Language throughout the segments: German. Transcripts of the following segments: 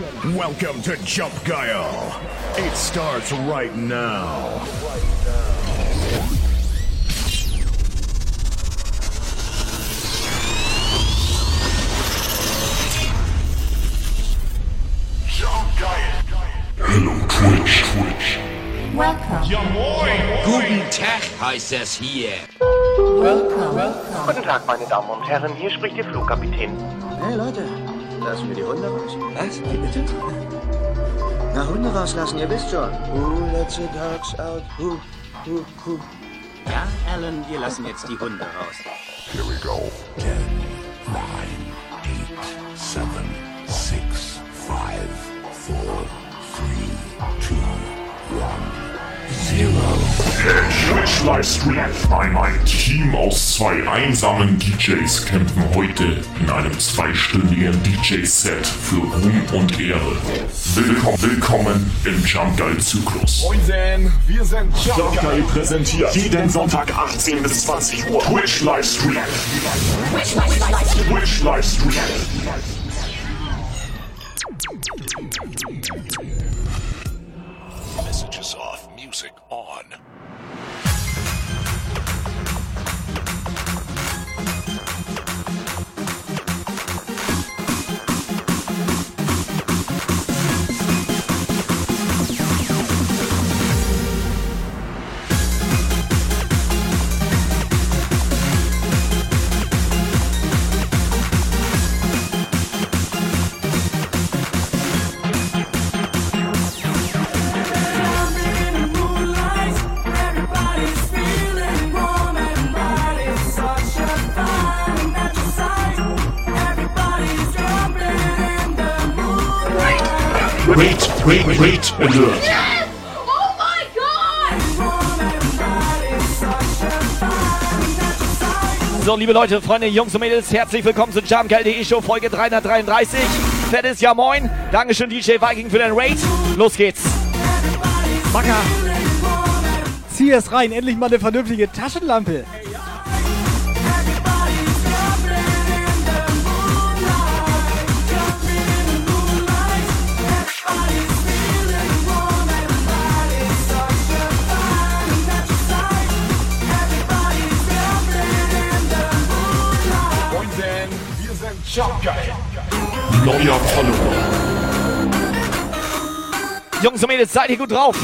Welcome to Jump Guile. It starts right now. Jump Guile. Hello Twitch, Twitch. Welcome. Ja moin. Guten Tag heißt es hier. Welcome. Welcome. Guten Tag, meine Damen und Herren, hier spricht Ihr Flugkapitän. Hey Leute, lassen wir die Hunde raus? Was? Wie bitte? Na, Hunde rauslassen, ihr wisst schon. Who lets the dogs out? Who, who, who? Ja, Alan, wir lassen jetzt die Hunde raus. Here we go. Ten, nine, eight, seven, six, five, four, three, two, one, zero. Twitch Livestream. Ein, ein Team aus zwei einsamen DJs kämpfen heute in einem zweistündigen DJ-Set für Ruhm und Ehre. Willkommen, willkommen im Jump Guide Zyklus. Moinsen, wir sind Jump Jump. Guide präsentiert jeden Sonntag 18 bis 20 Uhr. Twitch Livestream. Twitch liebe Leute, Freunde, Jungs und Mädels, herzlich willkommen zu JumpGuide.de Show Folge 333. Fettes Ja Moin. Dankeschön, DJ Viking, für den Raid. Los geht's. Macker! Zieh es rein, endlich mal eine vernünftige Taschenlampe. Guile. Neuer Follower. Jungs und Mädels, seid ihr gut drauf?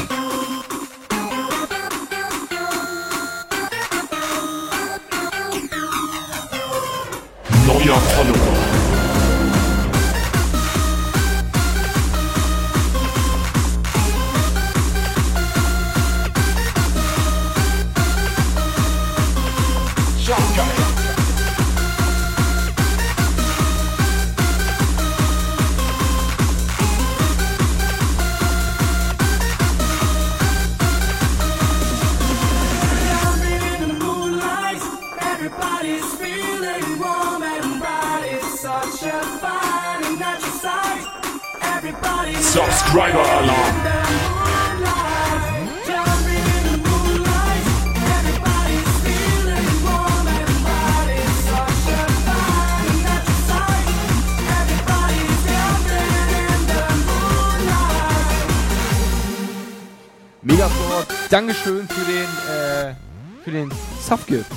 Dankeschön für den, äh, für den Softgift.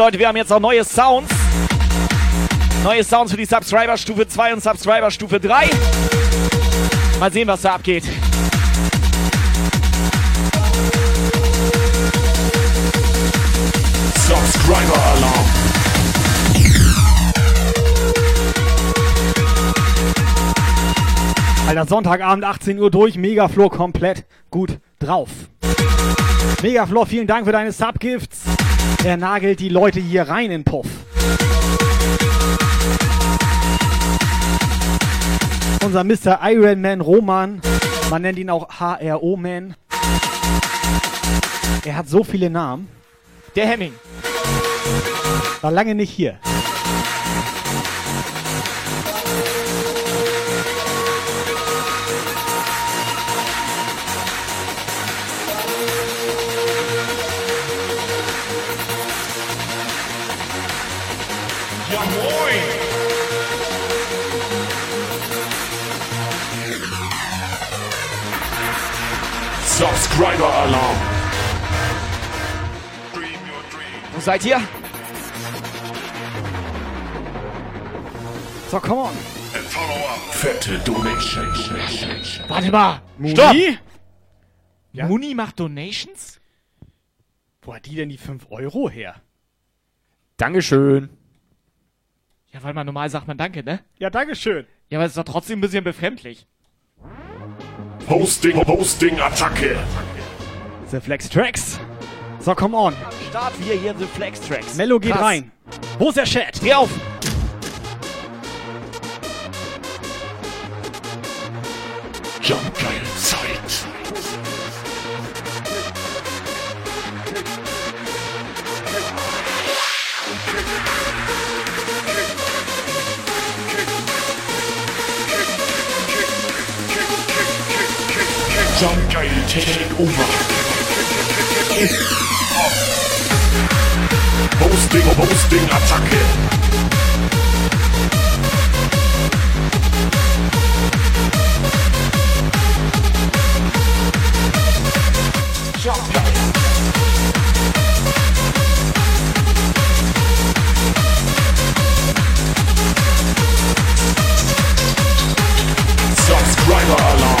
Leute, wir haben jetzt auch neue Sounds. Neue Sounds für die Subscriber Stufe 2 und Subscriber Stufe 3. Mal sehen, was da abgeht. Subscriber Alarm. Alter, Sonntagabend 18 Uhr durch, Megaflor komplett gut drauf. Megaflor, vielen Dank für deine Subgifts. Er nagelt die Leute hier rein in Puff. Unser Mr. Ironman Roman, man nennt ihn auch HRO-Man. Er hat so viele Namen. Der Hemming. War lange nicht hier. Subscriber Alarm! Wo seid ihr? So, come on. And follow up. Fette Donation. Warte mal. Muni? Stopp! Ja? Muni macht Donations? Wo hat die denn die 5 Euro her? Dankeschön. Ja, weil man normal sagt man Danke, ne? Ja, dankeschön. Ja, aber es ist doch trotzdem ein bisschen befremdlich. Hosting, Hosting, Attacke. The Flex Tracks. So, come on. Start wir hier The Flex Tracks. Mello geht Krass. rein. Wo ist der Chat? Dreh auf! Jump geil Take over. Hosting, Hosting, Attacke. Subscriber Alarm.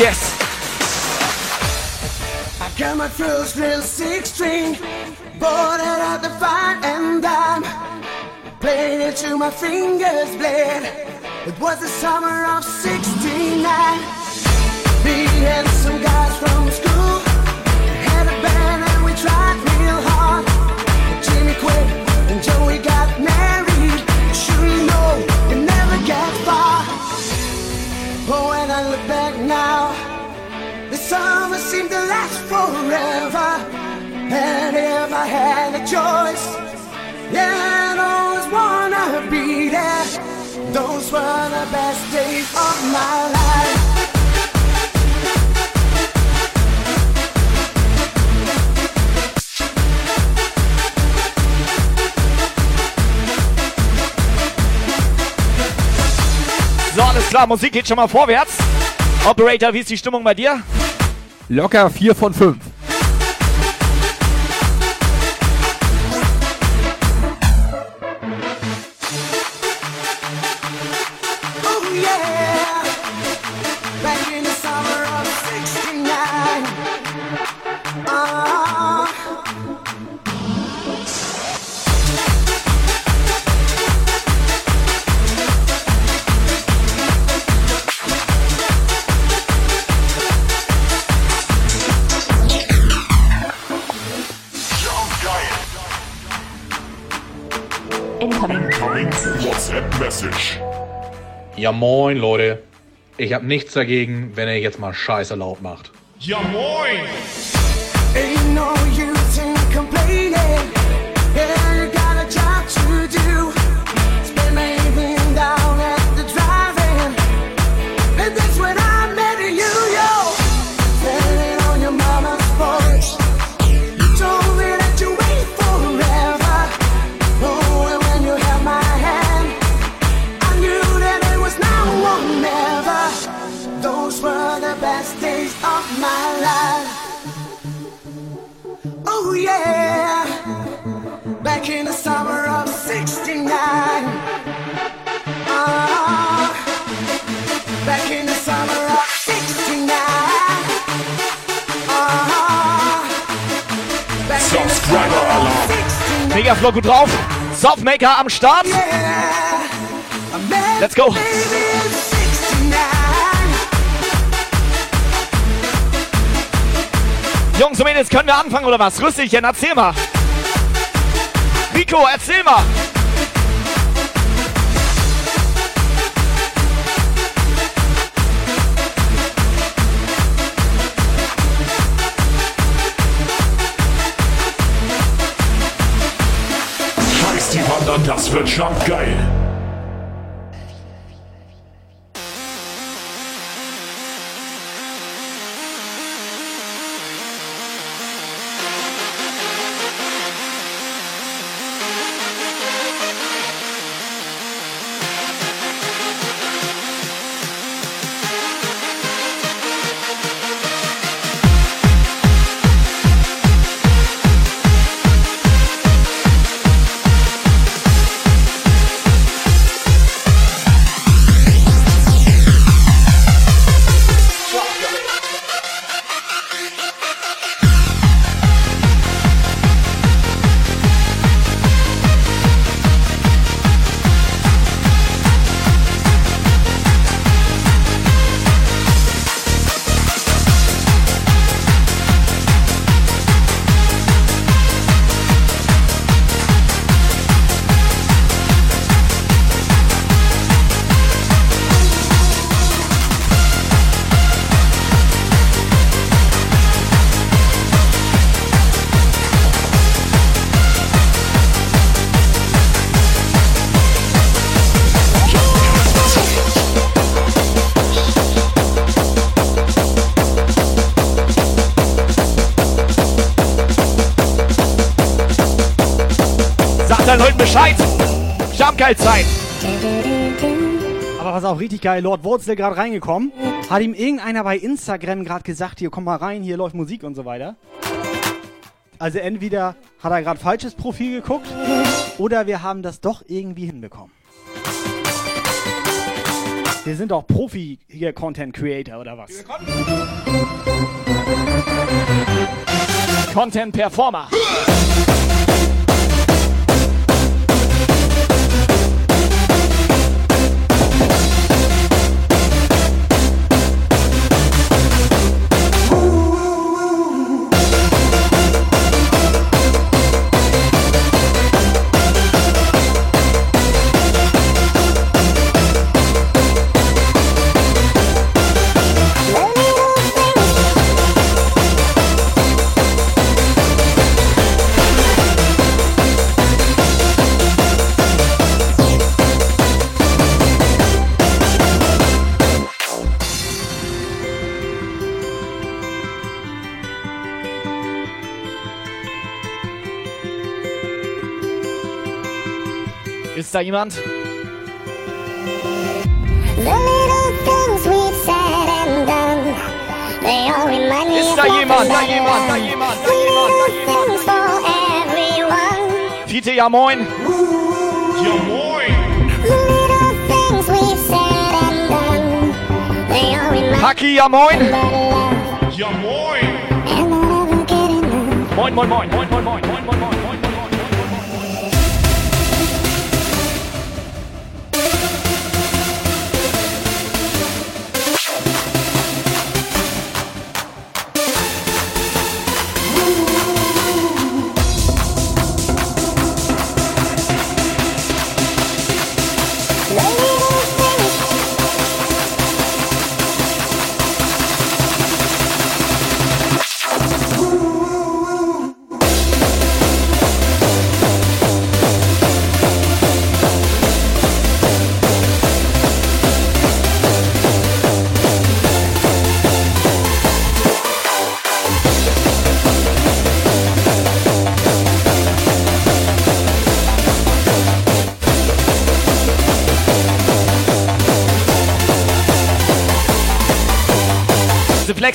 Yes! I got my first real six string, bought it at the fine and dime. Played it till my fingers bled. It was the summer of 69. Me and some guys from school Those were the best days of my life. So, alles klar, Musik geht schon mal vorwärts. Operator, wie ist die Stimmung bei dir? Locker 4 von 5. moin Leute. Ich hab nichts dagegen, wenn ihr jetzt mal Scheiße laut macht. Ja moin. Ain't no use Mega Flow gut drauf. Softmaker am Start. Let's go. Jungs und Mädels, können wir anfangen oder was? Rüsselchen, erzähl mal. Rico, erzähl mal. Das wird jump geil. Deinen Leuten Bescheid. Jumpgeil-Zeit. Aber was auch richtig geil, Lord Wurzel gerade reingekommen. Hat ihm irgendeiner bei Instagram gerade gesagt, hier komm mal rein, hier läuft Musik und so weiter. Also entweder hat er gerade falsches Profil geguckt oder wir haben das doch irgendwie hinbekommen. Wir sind doch Profi hier Content Creator oder was? Content Performer. Da jemand? Ist da jemand? Da jemand? Da jemand? Da jemand? Da jemand? Fiete, ja moin. Ja moin. Haki, ja moin. Ja moin. Moin, moin, moin, moin, moin, moin, moin, moin, moin,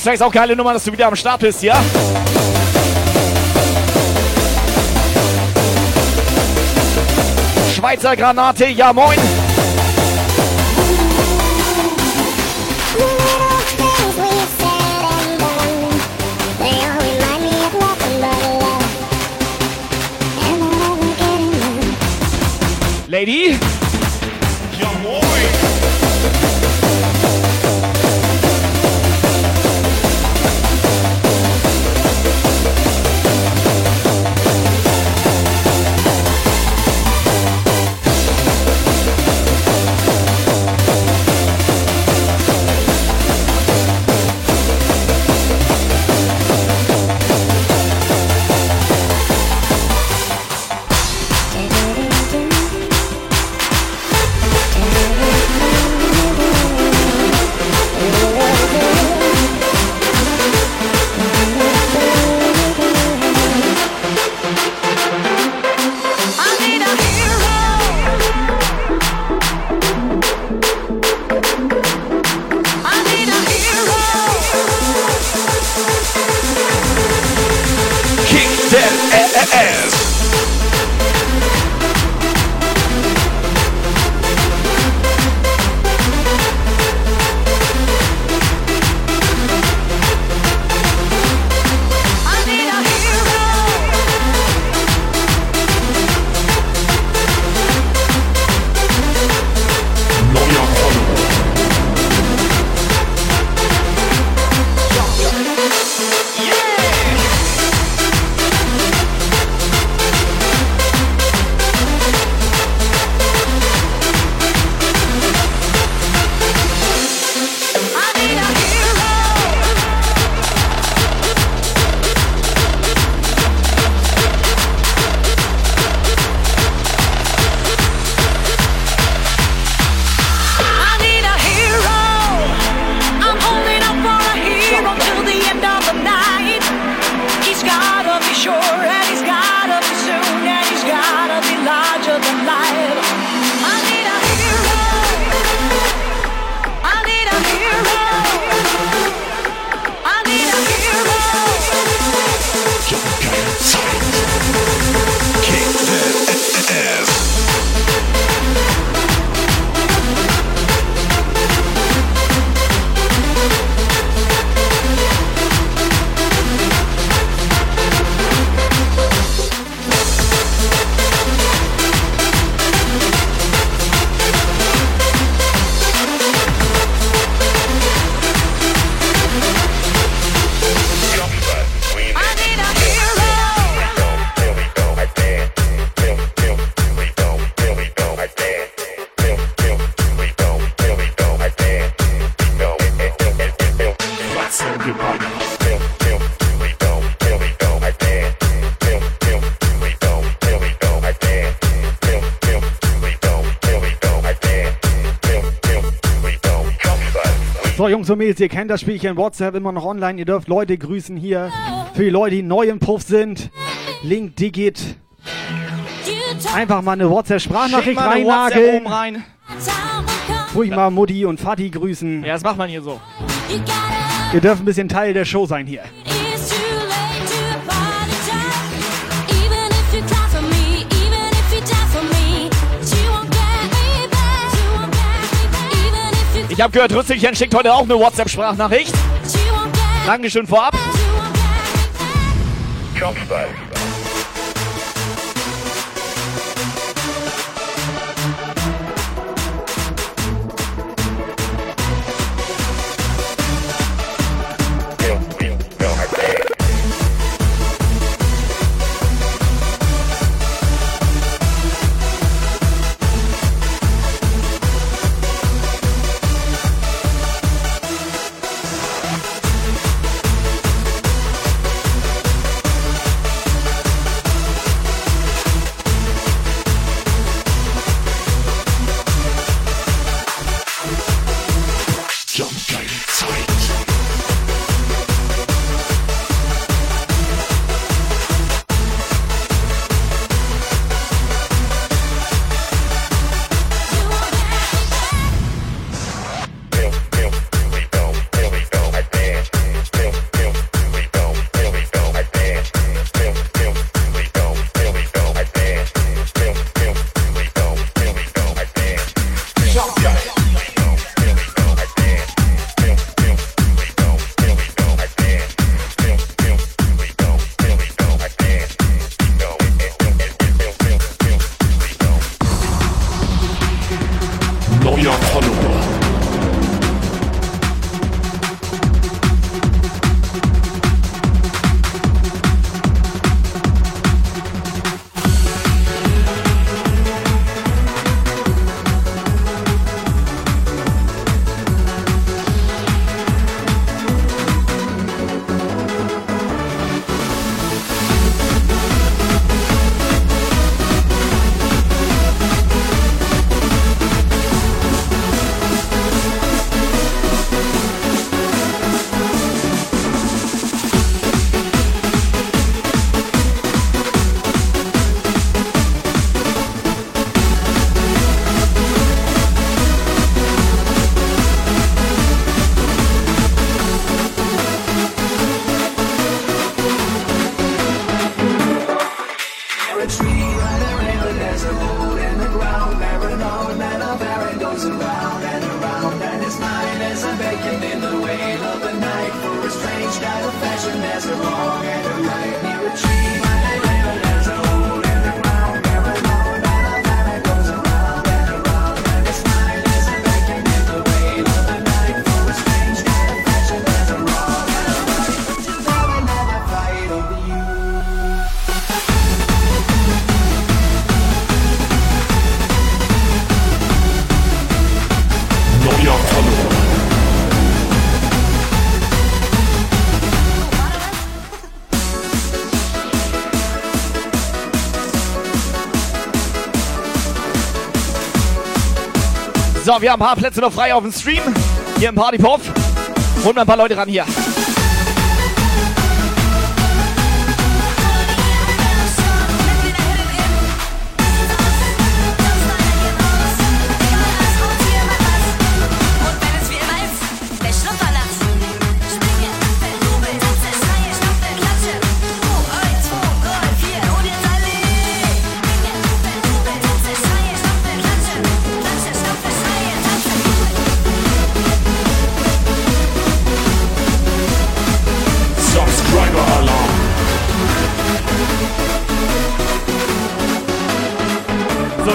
Flex, auch geile Nummer, dass du wieder am Start bist, ja? Schweizer Granate, ja moin. Lady. Jungs ihr kennt das Spielchen WhatsApp immer noch online. Ihr dürft Leute grüßen hier. Für die Leute, die neu im Puff sind. Link Digit. Einfach mal eine WhatsApp-Sprachnachricht reinnageln. rein. Ruhig mal Mutti und Vati grüßen. Ja, das macht man hier so. Ihr dürft ein bisschen Teil der Show sein hier. Ich habe gehört, Rüsselchen schickt heute auch eine WhatsApp-Sprachnachricht. Dankeschön vorab. Neuer Wir haben ein paar Plätze noch frei auf dem Stream. Hier im Partypop. Holen wir ein paar Leute ran hier.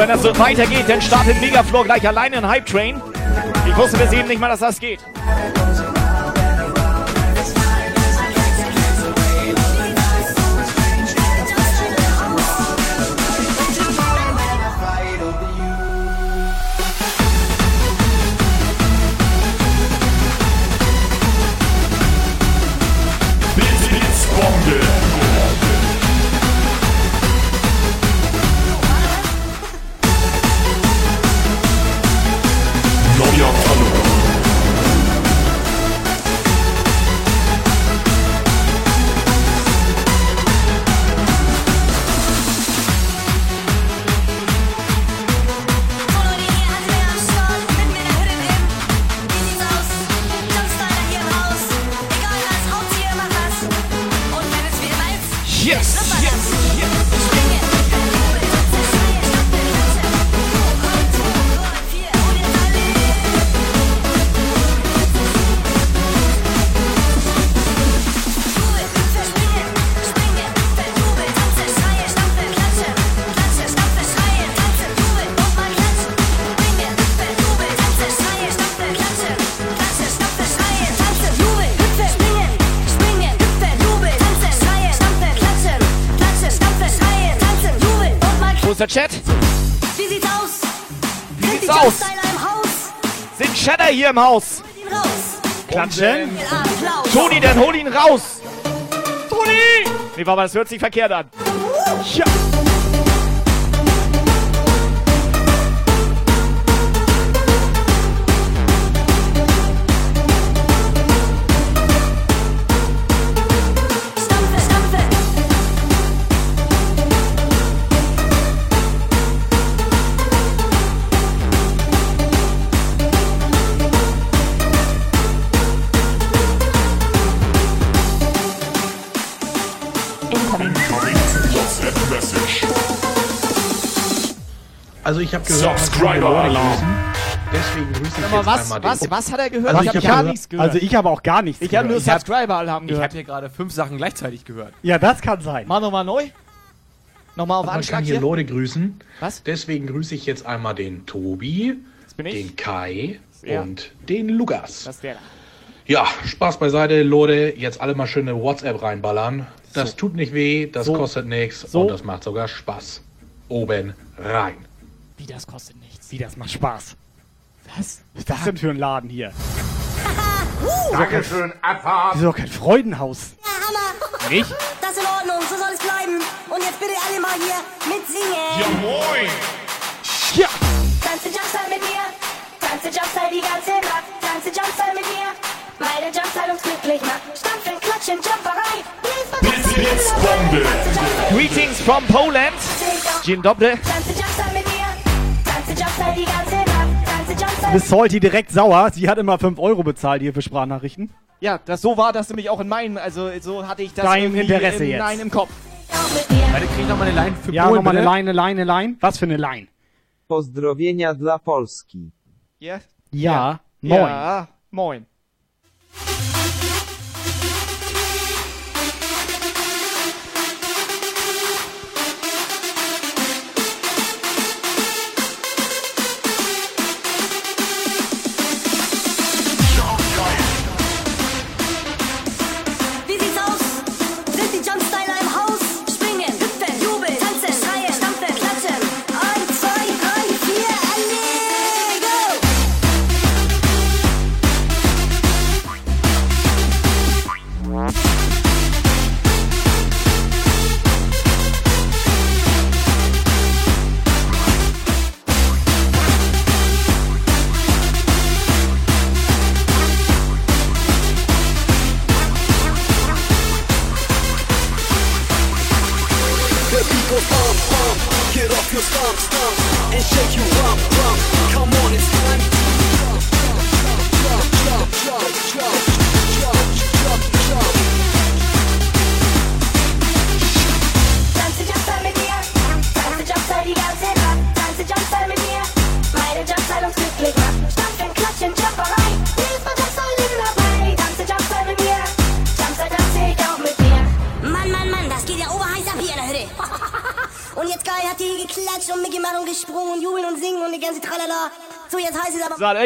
Wenn das so weitergeht, dann startet Megafloor gleich alleine in Hype Train. Ich wusste bis eben nicht mal, dass das geht. Hier im Haus? Klatschen. Toni, dann hol ihn raus. Toni! Nee, aber das hört sich verkehrt an. Ja. Also ich habe gehört, man Subscriber Alarm. Deswegen grüße ich Aber jetzt was, einmal was, den. was hat er gehört? Also ich ich habe hab gar gehört- nichts gehört. Also ich habe auch gar nichts ich habe nur gehört. Subscriber-Alarm Ich habe gehört. hier gerade fünf Sachen gleichzeitig gehört. Ja, das kann sein. Mach nochmal neu. Nochmal auf Man Anschlag kann hier hier. Leute grüßen. Was? Deswegen grüße ich jetzt einmal den Tobi, ich. den Kai und den Lukas. Das wäre Ja, Spaß beiseite, Leute. Jetzt alle mal schöne WhatsApp reinballern. Das tut nicht weh, das So. kostet nichts So. und das macht sogar Spaß. Oben rein. Wie, das kostet nichts. Wie, das macht Spaß. Was? Was ist das denn für ein Laden hier? Dankeschön, Abfahrt. Das ist doch kein Freudenhaus. Ja, Hammer. Nicht? Das ist in Ordnung, so soll es bleiben. Und jetzt bitte alle mal hier mitsingen. Ja moin. Ja. Tanze Jumpstyle mit mir. Tanze Jumpstyle die ganze Nacht. Tanze Jumpstyle mit mir. Meine Jumpstyle uns glücklich macht. Stampfen, klatschen, Jumperei. Blitz, Blitzbombe. Greetings from Poland. Dzień dobry. Tanze Bis Salty direkt sauer. Sie hat immer 5 Euro bezahlt hier für Sprachnachrichten. Ja, das so war das nämlich auch in meinem, also so hatte ich das Dein Interesse im, jetzt. Nein, im Kopf. Warte, krieg ich nochmal eine Line für Ja, Polen, nochmal eine bitte? Line, eine Line, eine Line. Was für eine Line? Pozdrowienia dla Polski. Ja? Ja. Moin. Ja, moin.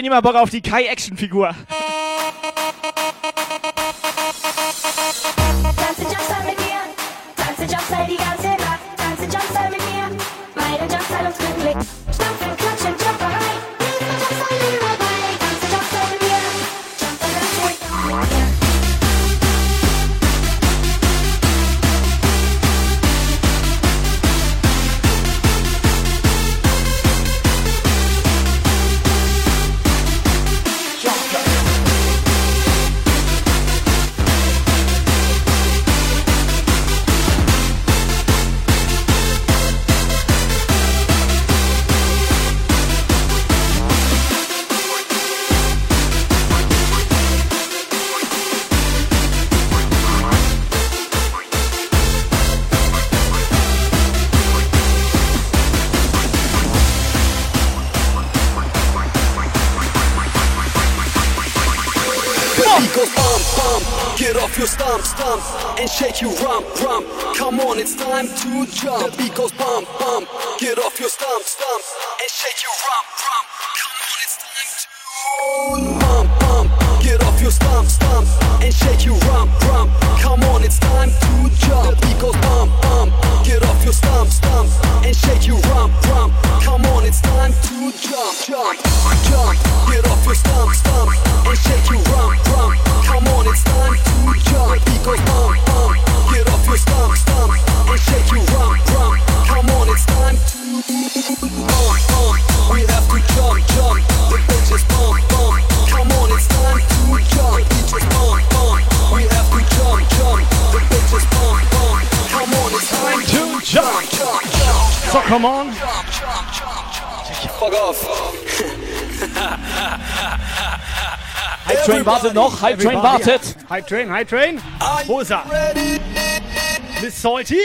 Hat irgendjemand Bock auf die Kai-Action-Figur? Your stomp, stomp, and shake your rump, rump. Come on, it's time to jump. The beat goes bump, bump. Get off your stomp, stomp, and shake your rump, rump. Come on, it's time to bump, bump. Get off your stomp, stomp, and shake your rump, rump. Come on, it's time to jump. The beat goes bump, bump. Get off your stomp, stomp, and shake your rump, rump. Come on, it's time to jump, jump, jump. Get off your stomp, stomp, and shake your rump, rump. Come on, it's time goes bump, bump. Get off your stomp, stomp, and shake your rump, rump. Come on, it's time to bump, bump. We have to jump, jump. The beat just bump, bump. Come on, it's time to jump. The just bump, bump. We have to jump, jump. The beat just bump, bump. Come on, it's time to jump, jump, jump. So, come on. Fuck off. Hype Train wartet noch, Hype Train Everybody. wartet. Hype Train, Hype Train. Wo ist er? Miss Salty.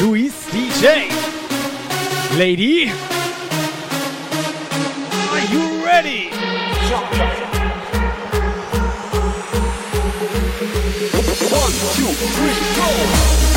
Luis DJ. Lady. Are you ready? One, two, three, go.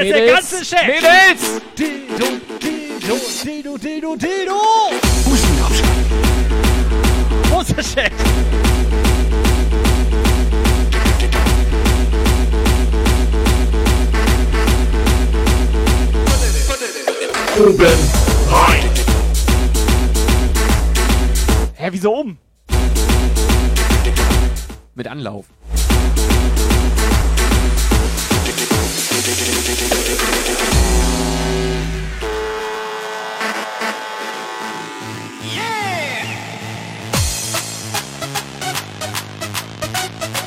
So, und jetzt der Mädels, ganze Chat. Mädels! Dido, Dido, Dido, Dido, Dido. Wo ist der Chat? Oben rein. Hä, wieso um? Mit Anlauf.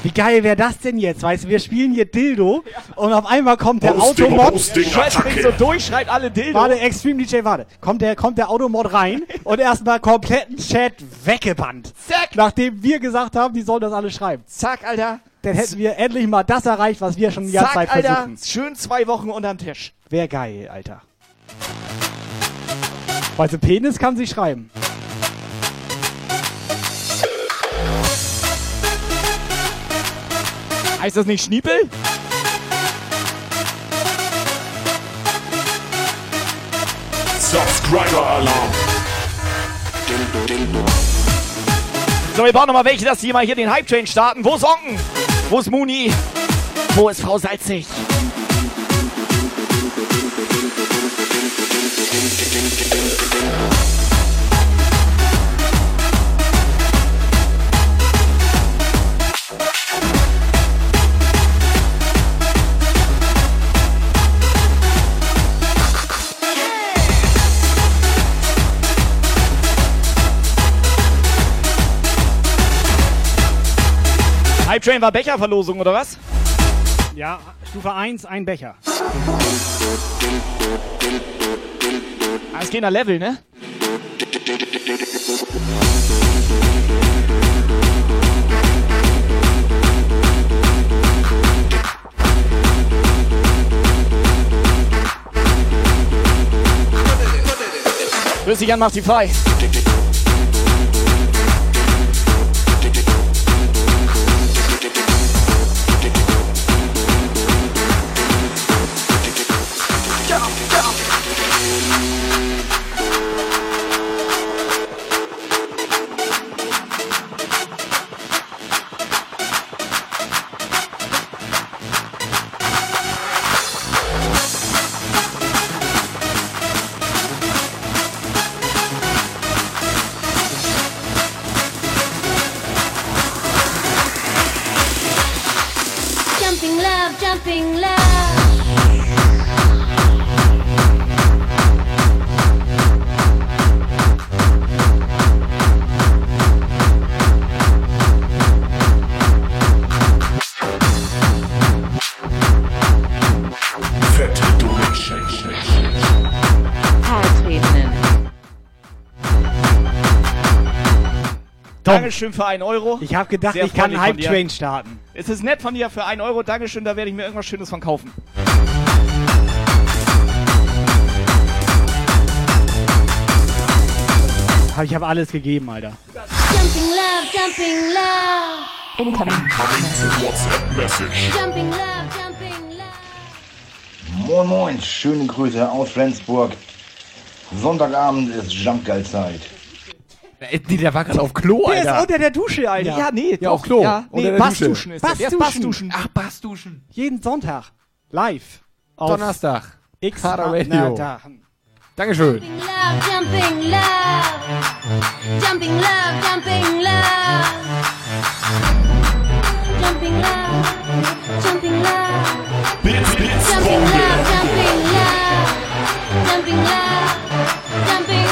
Wie geil wäre das denn jetzt? Weißt du, wir spielen hier Dildo und auf einmal kommt der Hosting, Automod. Hosting, so durch, schreibt alle Dildo. Warte, Extreme DJ, warte. Kommt der, kommt der Automod rein und erstmal kompletten Chat weggebannt. Zack. Nachdem wir gesagt haben, die sollen das alle schreiben. Zack, Alter. Dann hätten wir endlich mal das erreicht, was wir schon die ganze Zeit Alter. versuchen. Schön zwei Wochen unterm Tisch. Wär geil, Alter. Weißt du, Penis kann sie schreiben. Heißt das nicht Schniepel? Subscriber Alarm. So, wir brauchen nochmal welche, dass die mal hier den Hype Train starten. Wo ist Onken? Wo ist Muni? Wo ist Frau Salzig? Train war Becherverlosung, oder was? Ja, Stufe 1, ein Becher. Ah, es geht nach Level, ne? Grüß dich an, mach die frei. Dankeschön für einen Euro. Ich habe gedacht, Sehr ich kann einen von dir. Hype-Train starten. Es ist nett von dir für einen Euro. Dankeschön, da werde ich mir irgendwas Schönes von kaufen. Ich habe alles gegeben, Alter. Jumping love, jumping love. Incoming WhatsApp Message. Jumping love, jumping love. Moin Moin, schöne Grüße aus Flensburg. Sonntagabend ist Jumpgeil-Zeit. Nee, der war gerade auf Klo, Der Alter. ist unter der Dusche, Alter. Ja, nee, Ja, doch. auf Klo. Ja, nee, der Bassduschen Dusche. ist das. Der ist Bassduschen. Ach, Bassduschen. Jeden Sonntag. Live. Auf Donnerstag. X Radio. Dankeschön. Love, jumping love. Jumping love, jumping love. Jumping love, jumping love. Bits, Bits, Jumping love, jumping love. Jumping love, jumping love.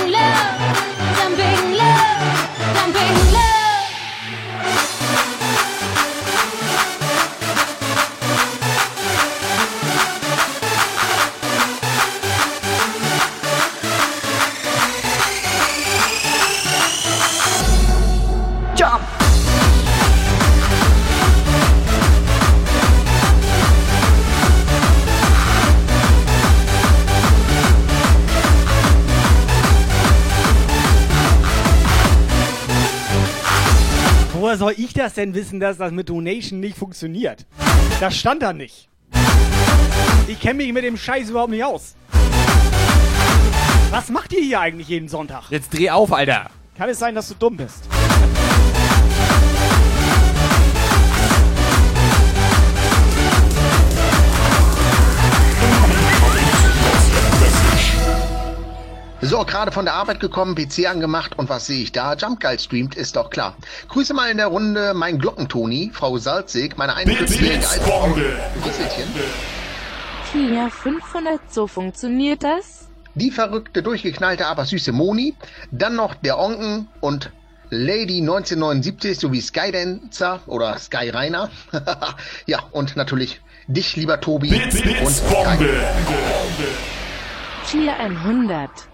Woher soll ich das denn wissen, dass das mit Donation nicht funktioniert? Das stand da nicht. Ich kenne mich mit dem Scheiß überhaupt nicht aus. Was macht ihr hier eigentlich jeden Sonntag? Jetzt dreh auf, Alter. Kann es sein, dass du dumm bist? So, gerade von der Arbeit gekommen, PC angemacht und was sehe ich da? Jumpgeil streamt, ist doch klar. Grüße mal in der Runde mein Glockentoni, Frau Salzig, meine 41-jährige alte Frau. Grüßelchen. Tia 500, so funktioniert das? Die verrückte, durchgeknallte, aber süße Moni. Dann noch der Onken und Lady 1979 sowie Skydancer oder Sky Rainer. ja, und natürlich dich, lieber Tobi. Bits, Bits, und Bombe. Tia 100.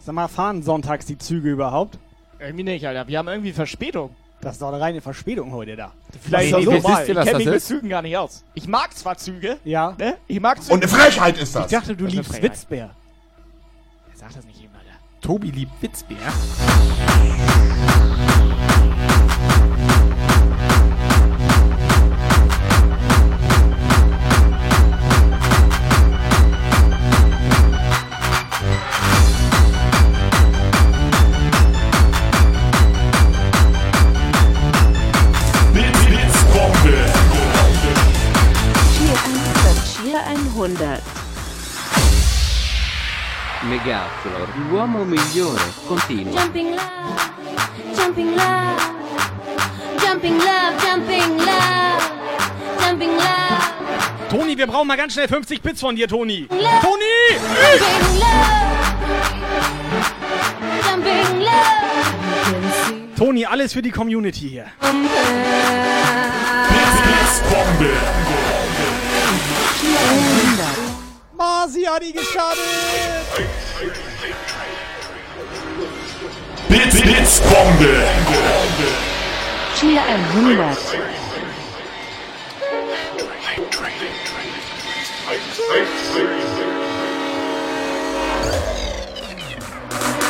Sag mal, fahren sonntags die Züge überhaupt? Irgendwie nicht, Alter. Wir haben irgendwie Verspätung. Das ist doch eine reine Verspätung heute da. Vielleicht Nee, nee, normal. wisst ihr, Ich kenne mich mit? Zügen gar nicht aus. Ich mag zwar Züge, Ja. ne? Ich mag Züge. Und eine Frechheit ist das. Ich dachte, du Das liebst. Witzbär. Sag das nicht jedem, Alter. Tobi liebt Witzbär. Megaflor, l'uomo migliore, continua. Jumping love, jumping love, jumping love, jumping love, jumping love. Toni, wir brauchen mal ganz schnell 50 Bits von dir, Toni. Toni! Jumping love, jumping love. Toni, alles für die Community hier. Blitzbombe. Masi hat die geschadet. Blitz, Blitzbombe. 100.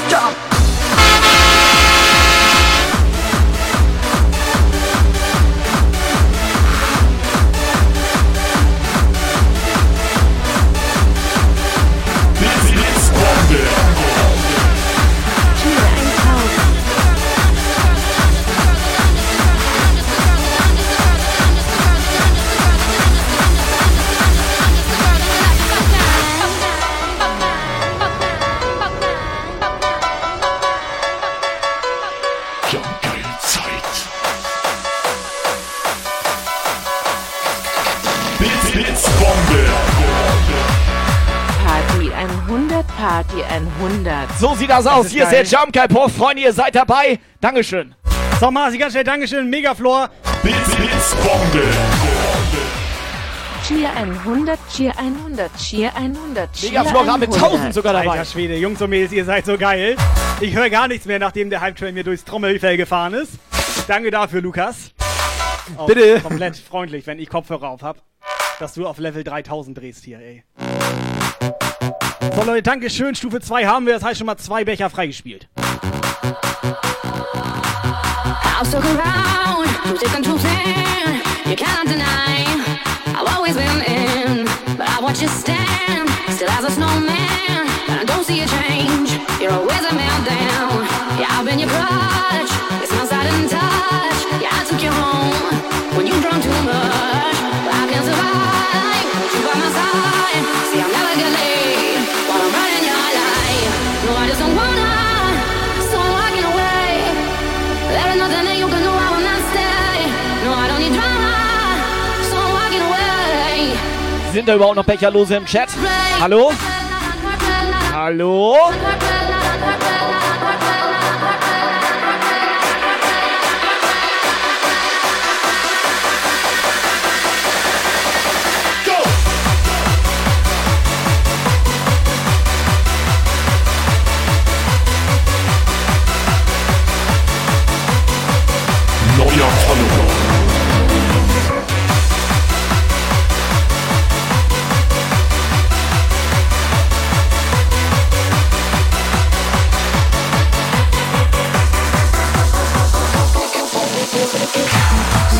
Blitz, Party 100. So sieht das aus. ist Hier ist geil. der Jump Guy Puff. Freunde, ihr seid dabei. Dankeschön. So, Masi, ganz schnell Dankeschön. Megaflor. Blitz, Blitzbombe. Cheer 100, Cheer 100, Cheer 100, Cheer Megaflor gerade mit 100. 1000 sogar dabei. Alter Schwede, Jungs und Mädels, ihr seid so geil. Ich höre gar nichts mehr, nachdem der Hype-Train mir durchs Trommelfell gefahren ist. Danke dafür, Lukas. Auch Bitte. Komplett freundlich, wenn ich Kopfhörer auf hab. Dass du auf Level 3000 drehst hier, ey. So, Leute, Dankeschön. Stufe 2 haben wir. Das heißt schon mal zwei Becher freigespielt. I'll stick around, too thick and too thin. You cannot deny. I've always been in, but I watch you stand, still as a snowman. But I don't see a change. You're always a man. Yeah, I've been your crutch. It's my and touch. Yeah, I took you home when you drunk too much. Sind da überhaupt noch Becherlose im Chat? Hallo? Hallo?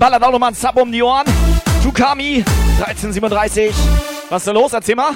ballert auch nochmal einen Sub um die Ohren. Tukami, 1337. Was ist da los? Erzähl mal.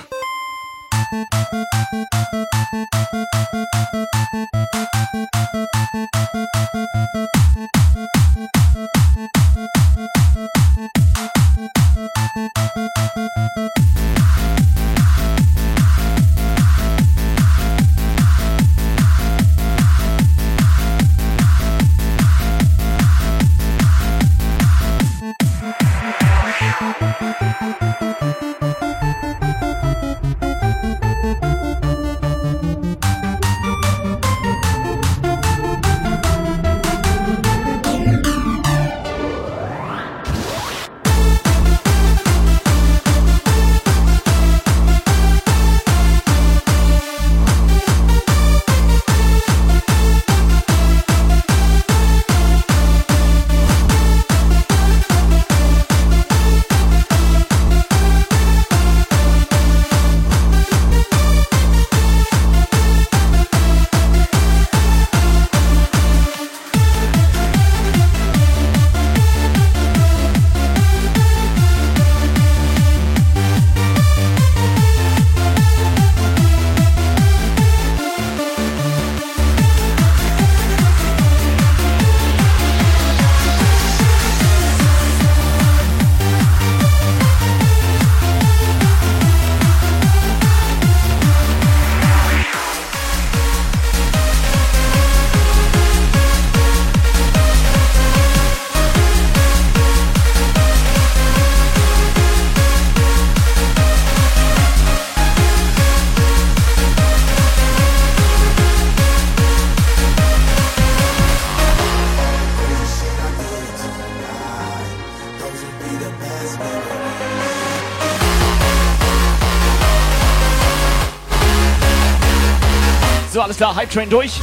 Alles klar, Hype Train durch.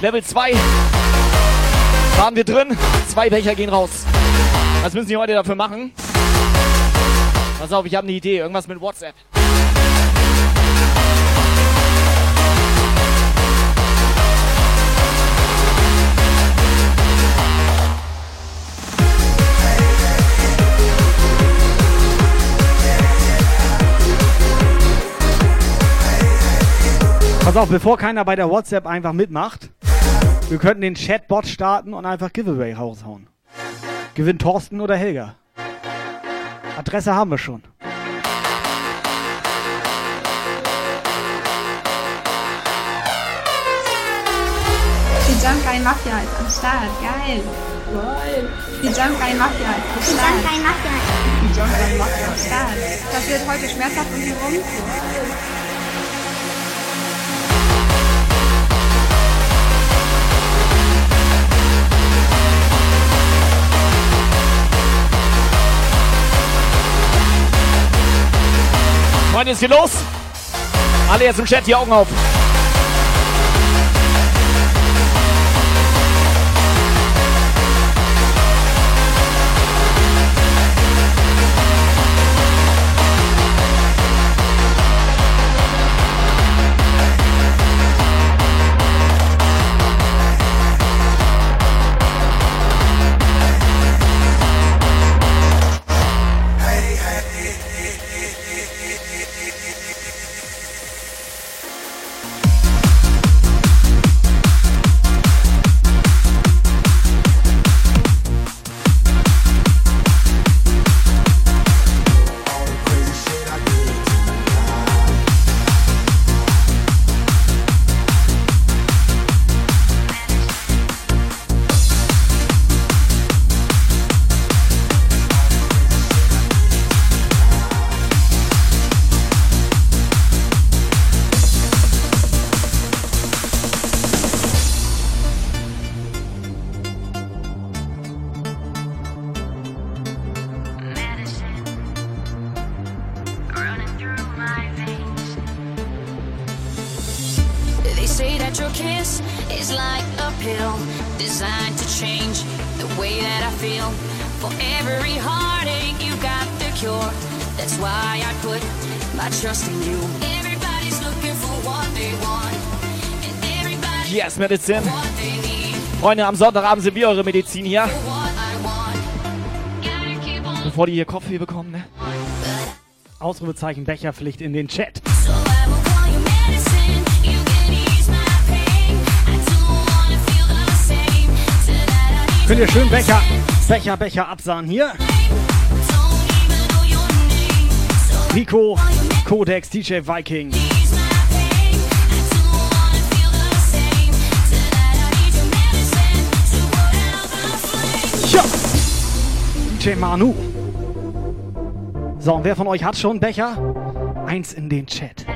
Level 2. Waren wir drin. Zwei Becher gehen raus. Was müssen die heute dafür machen? Pass auf, ich habe eine Idee. Irgendwas mit WhatsApp. Pass auf, bevor keiner bei der WhatsApp einfach mitmacht, wir könnten den Chatbot starten und einfach Giveaway raushauen. Gewinnt Thorsten oder Helga? Adresse haben wir schon. Die Jumpguy Mafia ist am Start. Geil. Geil. Die Jumpguy Mafia ist am Start. Die Jumpguy Mafia. Die Jumpguy Mafia am Start. Das wird heute schmerzhaft um die rum. Freunde, es geht los. Alle jetzt im Chat die Augen auf. Medizin. Freunde, am Sonntagabend sind wir eure Medizin hier. Bevor die hier Kopfweh bekommen, ne? Ausrufezeichen Becherpflicht in den Chat. Könnt ihr schön Becher, Becher, Becher absahen hier. Rico, Codex, DJ Viking. DJ Manu. So, und wer von euch hat schon Becher? Eins in den Chat.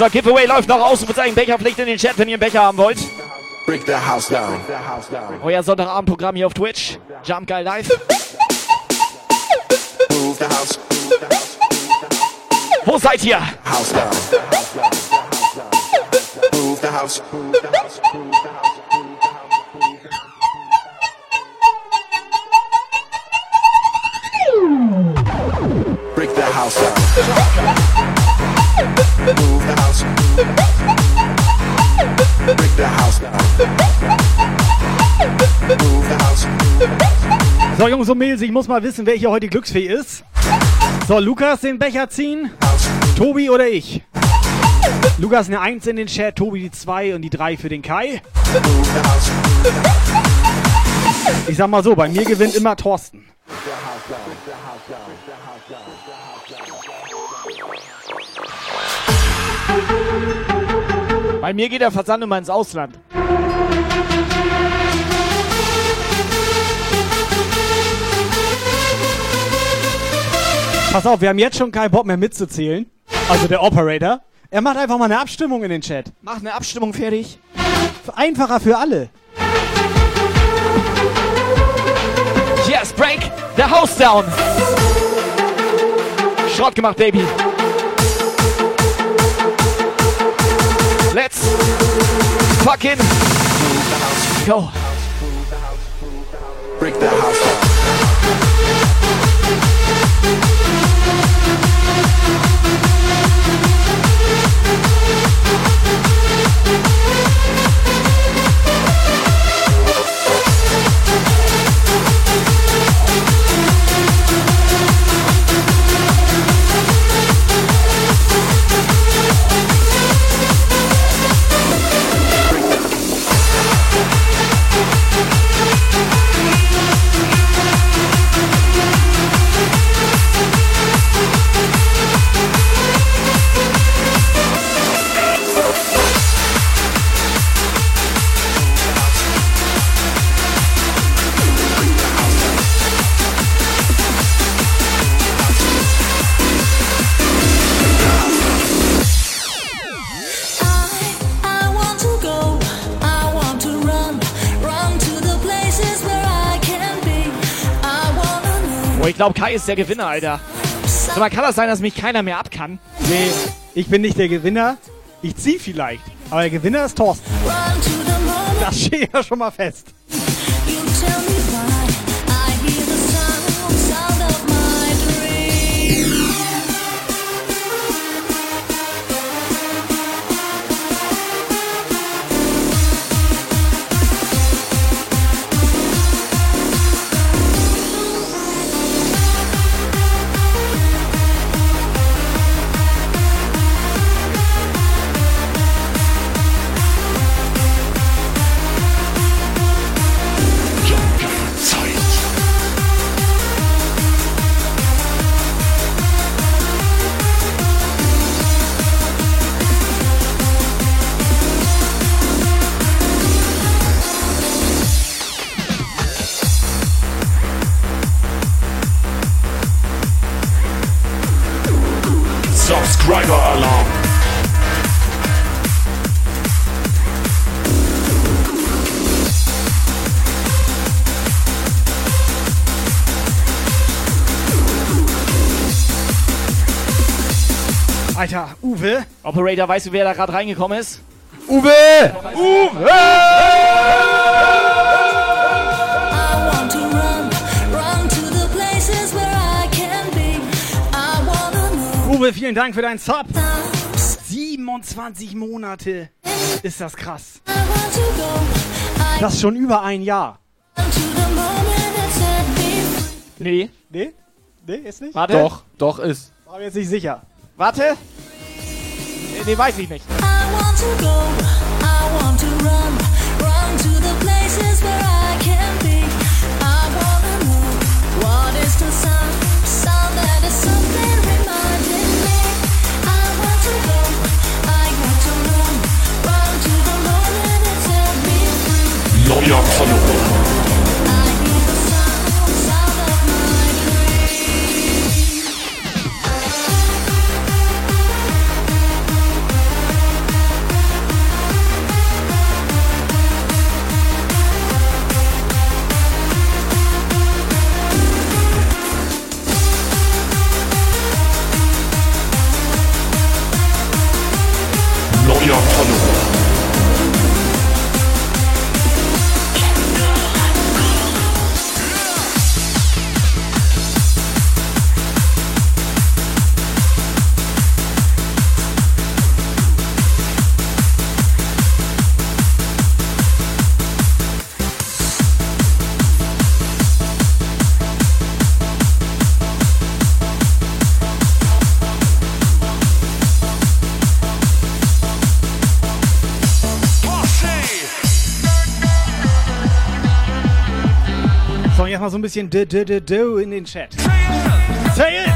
So, Giveaway läuft noch aus. Ausrufezeichen Becherpflicht in den Chat, wenn ihr einen Becher haben wollt. Break the house down. Euer Sonntagabendprogramm hier auf Twitch. Jump Guy Live. Move the house. Wo seid ihr? House down. Move the house. Break So, Jungs und Mädels, ich muss mal wissen, wer hier heute glücksfähig ist. So, Lukas den Becher ziehen. Tobi oder ich? Lukas eine 1 in den Chat, Tobi die 2 und die 3 für den Kai. Ich sag mal so, bei mir gewinnt immer Thorsten. Bei mir geht der Versand immer ins Ausland. Pass auf, wir haben jetzt schon keinen Bock mehr mitzuzählen. Also der Operator. Er macht einfach mal eine Abstimmung in den Chat. Mach eine Abstimmung fertig. Einfacher für alle. Yes, break the house down. Schrott gemacht, Baby. Let's fucking go. Break the house glaube, Kai ist der Gewinner, Alter. Sag mal, kann das sein, dass mich keiner mehr ab kann? Nee, ich bin nicht der Gewinner. Ich zieh vielleicht. Aber der Gewinner ist Thorsten. Das steht ja schon mal fest. Uwe. Operator, weißt du, wer da gerade reingekommen ist? Uwe! Uwe! Uwe, vielen Dank für deinen Sub. 27 Monate. Ist das krass. Das ist schon über ein Jahr. Nee. Nee? Nee, ist nicht? Warte. Doch, doch ist. War mir jetzt nicht sicher. Warte. Nee, nee, weiß ich nicht. I want to go, mal so ein bisschen d -d -d -d in den Chat. Say it!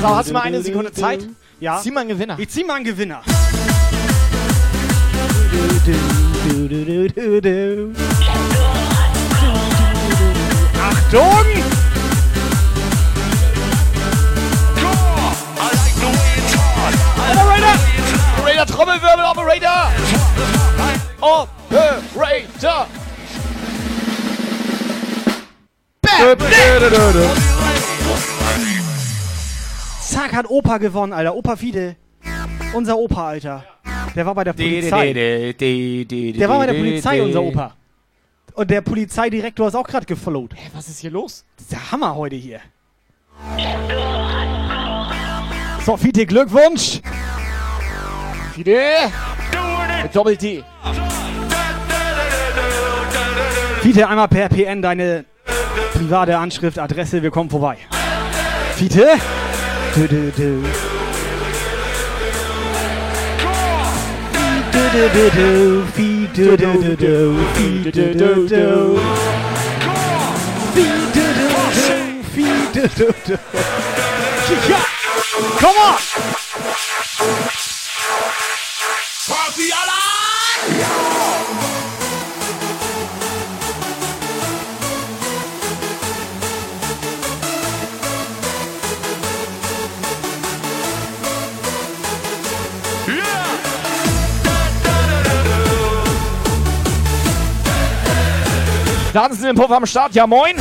So, hast du mal eine Sekunde Zeit? Ja. Zieh mal einen Gewinner. Ich zieh mal einen Gewinner. Achtung! Operator! Operator, Trommelwirbel, Operator! Operator! Zack, hat Opa gewonnen, Alter. Opa Fide. Unser Opa, Alter. Der war bei der Polizei. Der war bei der Polizei, unser Opa. Und der Polizeidirektor ist auch gerade gefollowt. Hä, was ist hier los? Das ist der Hammer heute hier. So, Fiete, Glückwunsch. Fide! Mit Doppel-T. Fiete, einmal per PN deine private Anschrift, Adresse, wir kommen vorbei. Fiete? Du, du, du. Du, du, du, du. Alarm! Tanzen im Puff am Start, ja moin!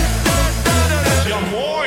Ja moin!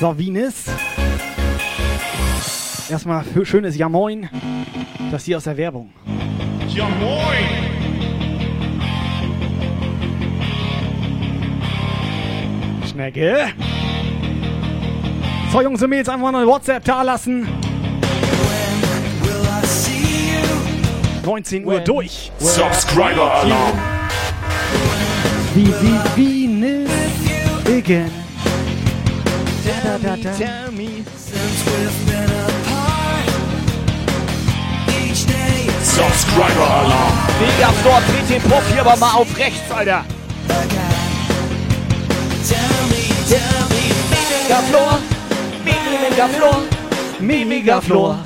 So, Wienes. Erstmal für schönes Ja Moin. Das hier aus der Werbung. Ja moin! Schnecke. So, Jungs und Mädels, einfach mal eine WhatsApp da lassen. 19 Uhr durch. Subscriber Alarm. Wie, wie, wie, ne, again da, da, day. Subscriber Alarm. Mega Store, dreht den Puff hier aber mal auf rechts, Alter. Mega Floor, Mega Floor, Mega Floor,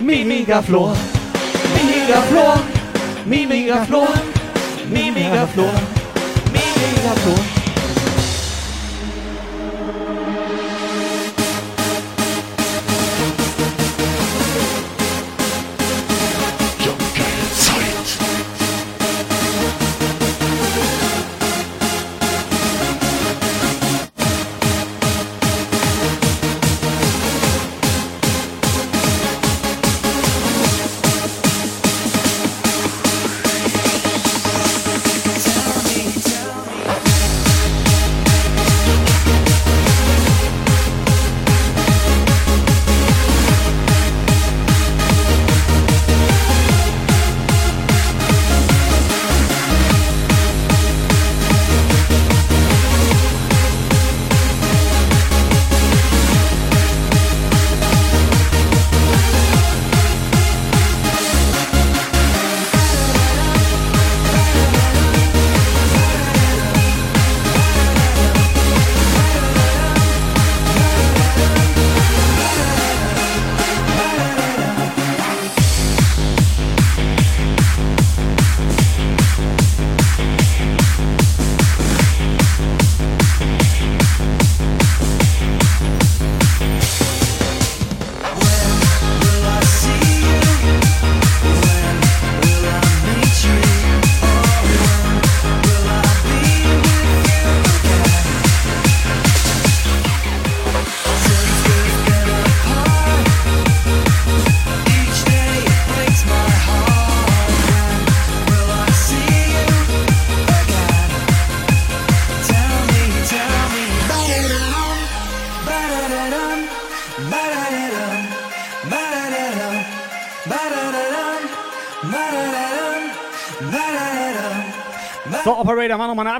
Mega Floor, Mega Floor, Mega Floor, Mega Floor, Mega Floor.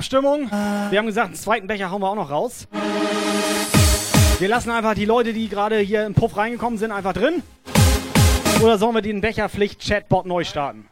Abstimmung. Wir haben gesagt, einen zweiten Becher hauen wir auch noch raus. Wir lassen einfach die Leute, die gerade hier im Puff reingekommen sind, einfach drin. Oder sollen wir den Becherpflicht-Chatbot neu starten?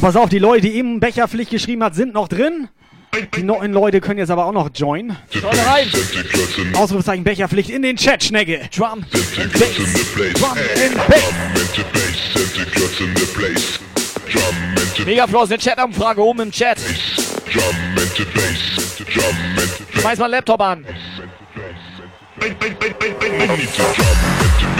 Pass auf, die Leute, die eben Becherpflicht geschrieben hat, sind noch drin. Die neuen Leute können jetzt aber auch noch joinen. Schau rein. Ausrufezeichen Becherpflicht in den Chat, Schnecke. Drum and bass. Drum and bass. In. Drum Megaflor ist eine Chat-Umfrage oben im Chat. Drum. Drum Schmeiß mal Laptop an. I need to drum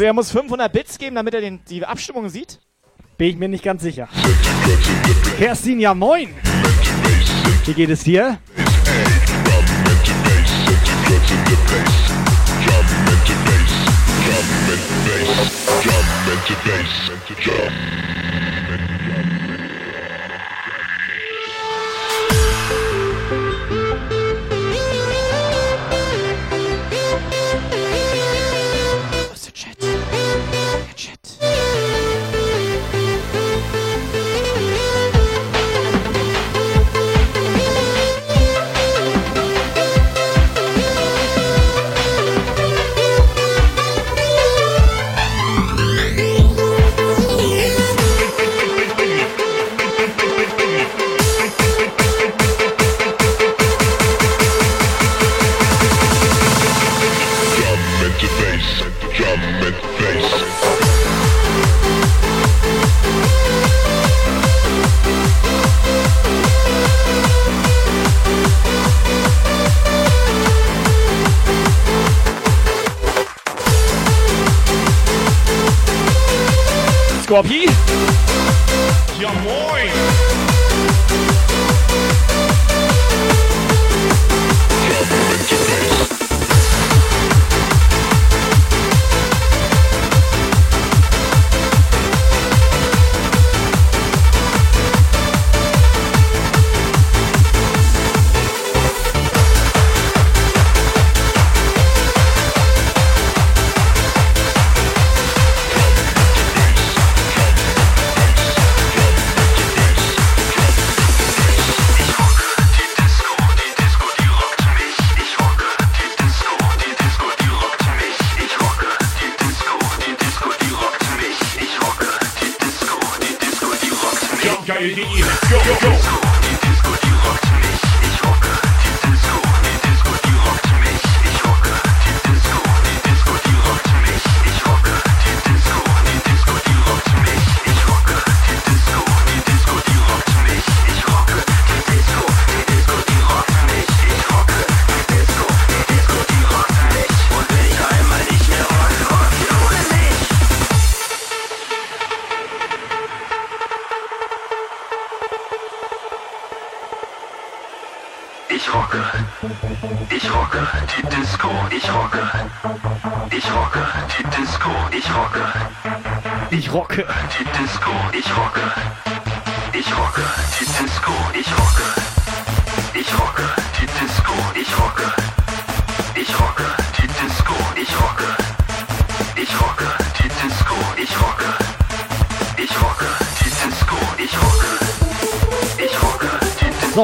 Also er muss 500 Bits geben, damit er den, die Abstimmung sieht. Bin ich mir nicht ganz sicher. Kerstin, ja moin. Wie geht es dir? Drum and bass. Drum Scorpi. Ja moin.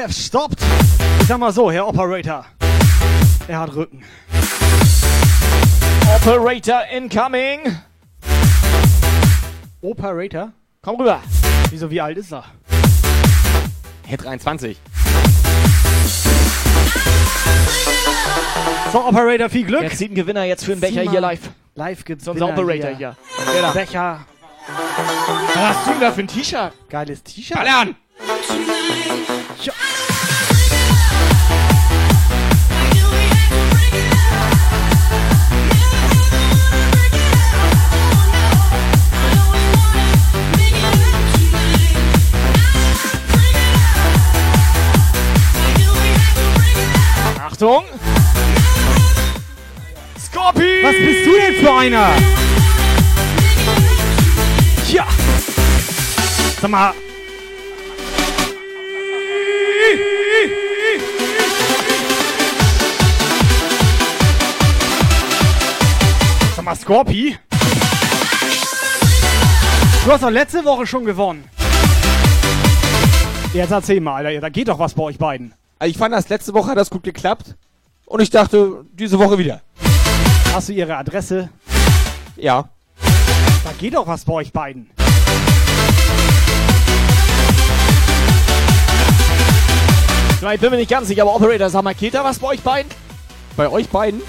Have stopped. Ich sag mal so, Herr Operator. Er hat Rücken. Operator incoming. Operator? Komm rüber. Wieso, wie alt ist er? Hey, 23. So, Operator, viel Glück. Jetzt zieht ein Gewinner jetzt für einen Becher hier live. Live gibt's So Operator hier. Wer da? Becher. Was hast du denn da für ein T-Shirt? Geiles T-Shirt. Ballern! Ja. Achtung! Scorpi! Was bist du denn für einer? Ja. Sag mal. mal, Scorpi. Du hast doch letzte Woche schon gewonnen. Jetzt erzähl mal, Alter, da geht doch was bei euch beiden. Ich fand das letzte Woche hat das gut geklappt. Und ich dachte, diese Woche wieder. Hast du ihre Adresse? Ja. Da geht doch was bei euch beiden. Ich bin mir nicht ganz sicher, aber Operator, sag mal, geht da was bei euch beiden? Bei euch beiden?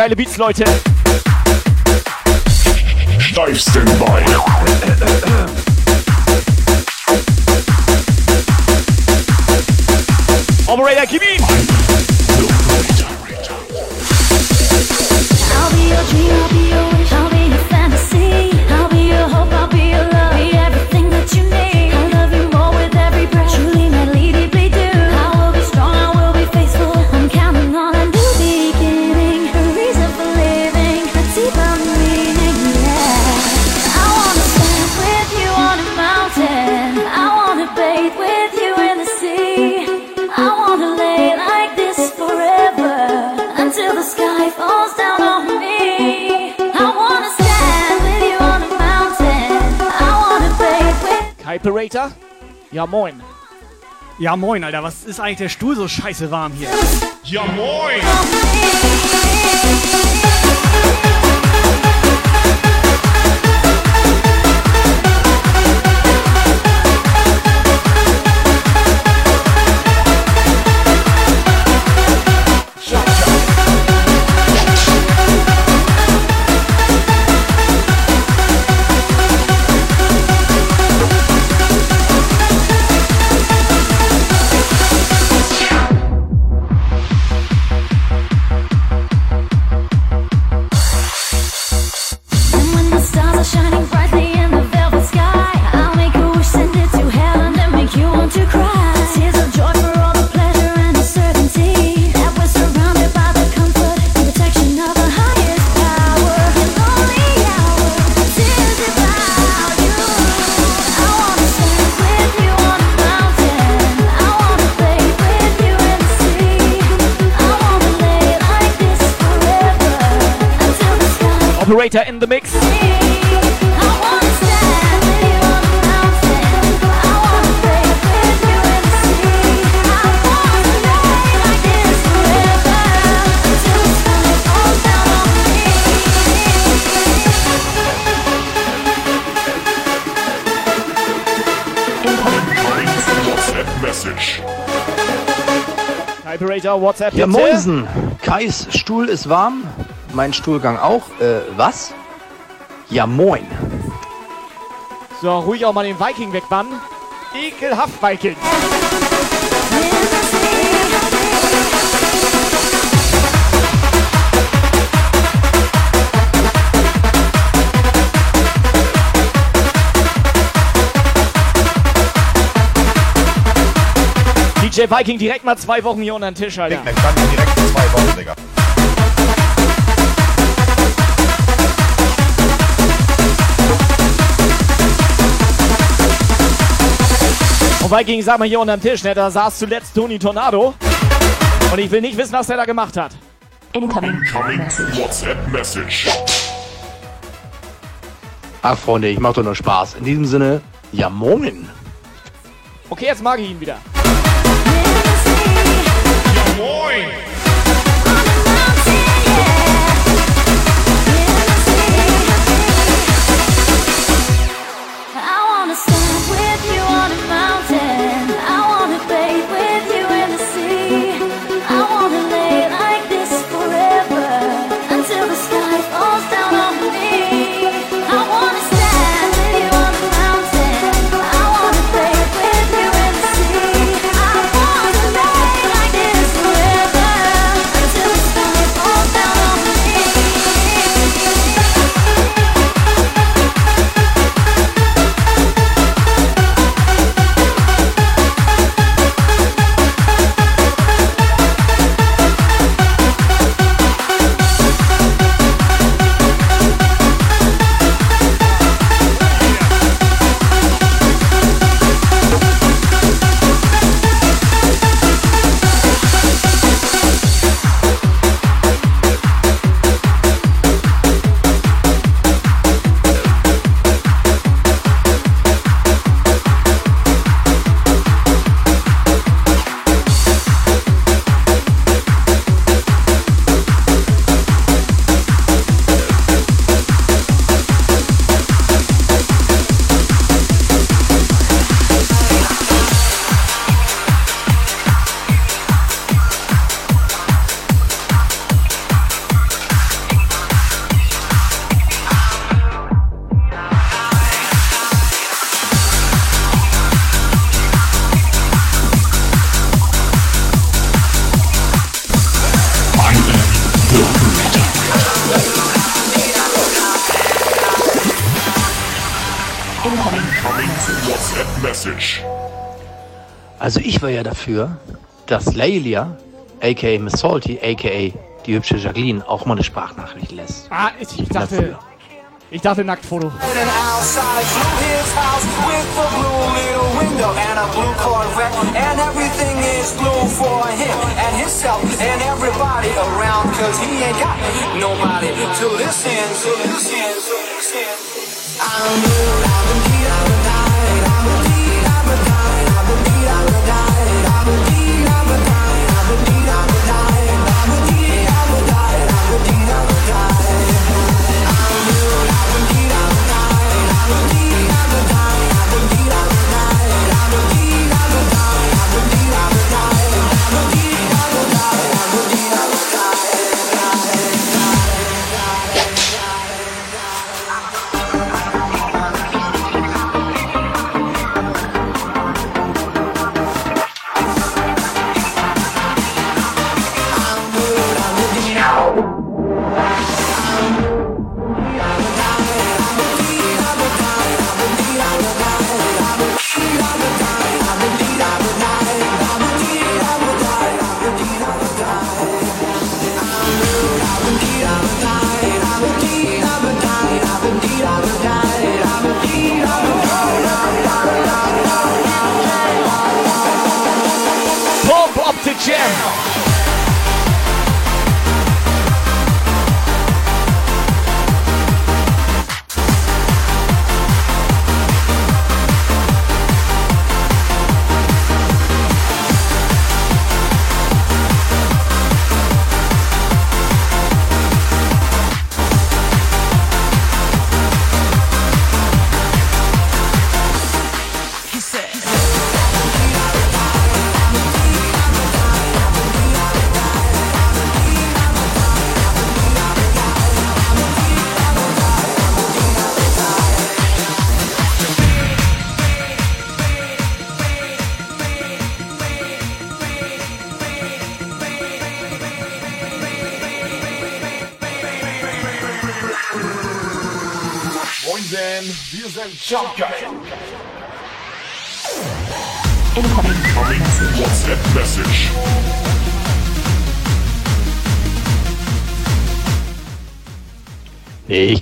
geile Beats, Leute. Steif Standby. Operator, gib ihm! Hyperator. Ja, moin. Ja, moin, Alter. Was ist eigentlich der Stuhl so scheiße warm hier? Ja, moin! Welcher WhatsApp? Ja, Moisen. Kais Stuhl ist warm. Mein Stuhlgang auch. Äh, was? Ja, moin. So, ruhig auch mal den Viking wegbannen. Ekelhaft Viking. Chef Viking direkt mal zwei Wochen hier unter den Tisch, Alter. Dann kann direkt zwei Wochen, Digga. Und Viking, sag mal hier unter den Tisch, ne? Da saß zuletzt Tony Tornado. Und ich will nicht wissen, was der da gemacht hat. Incoming, Incoming WhatsApp Message. Ach, Freunde, ich mach doch nur Spaß. In diesem Sinne, ja, moin. Okay, jetzt mag ich ihn wieder. point. Also ich war ja dafür, dass Leila, aka Miss Salty, aka die hübsche Jacqueline, auch mal eine Sprachnachricht lässt. Ah, ich, ich dachte. Ich dachte Nacktfoto. outside through his house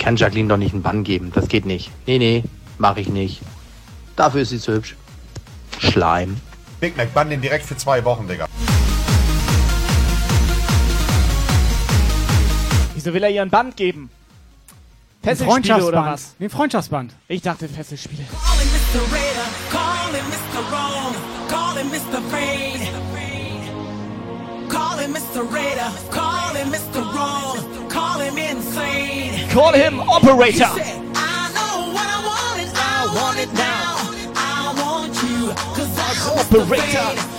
kann Jacqueline doch nicht einen Bann geben. Das geht nicht. Nee, nee, mach ich nicht. Dafür ist sie zu hübsch. Schleim. Big Mac, bann den direkt für zwei Wochen, Digga. Wieso will er ihr ein Band geben? Fesselspiele oder Freundschaftsband. was? Ein Freundschaftsband. Ich dachte Fesselspiele. Mr. Raider, call him Mr. Wrong, call him Mr. Fade. Him Mr. Raider, call him Mr. Wrong, call him insane. Call him Operator. Said, I know what I want and I want it now. I want you, cause I'm Mr. Operator.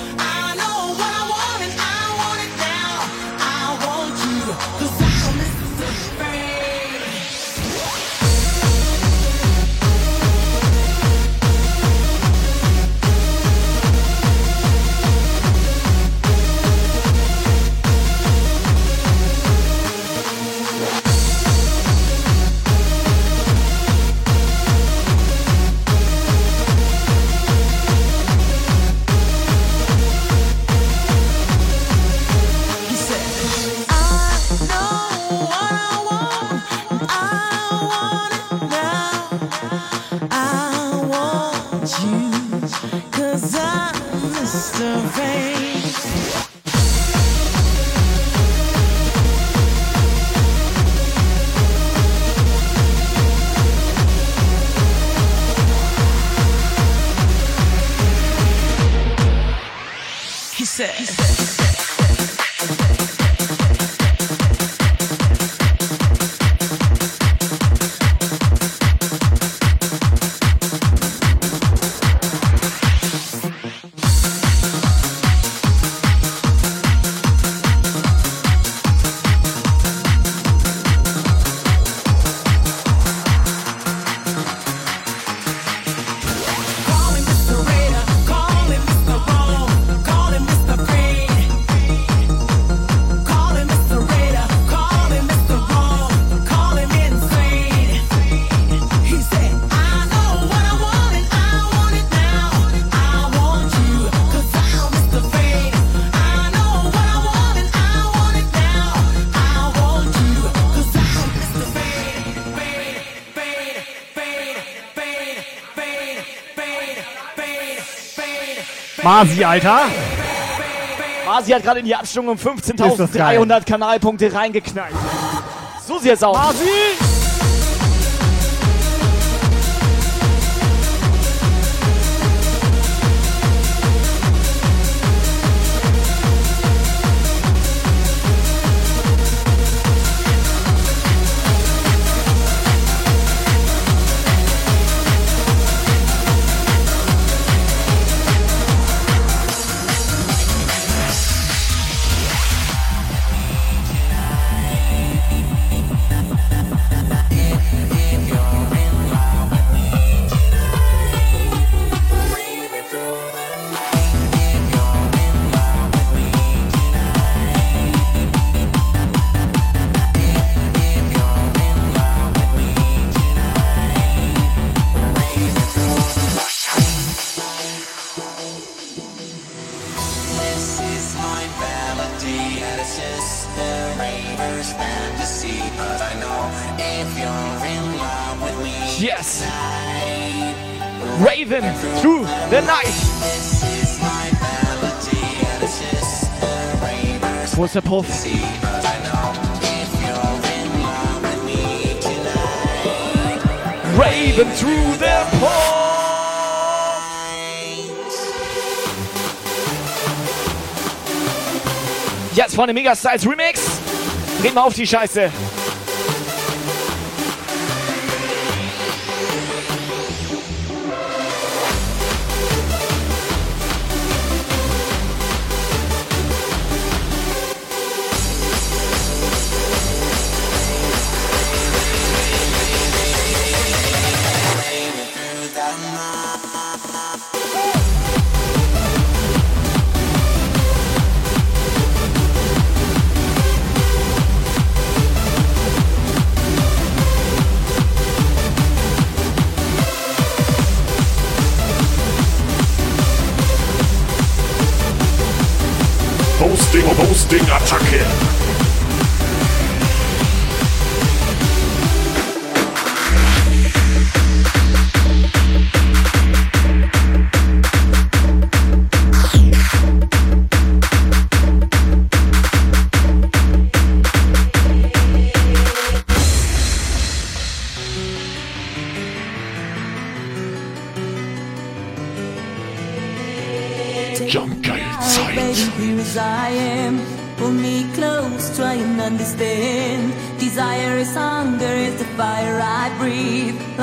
Masi, Alter. Masi hat gerade in die Abstimmung um 15.300 Kanalpunkte reingeknallt. So sieht es aus. Masi! Mega Styles Remix. Dreh mal auf die Scheiße.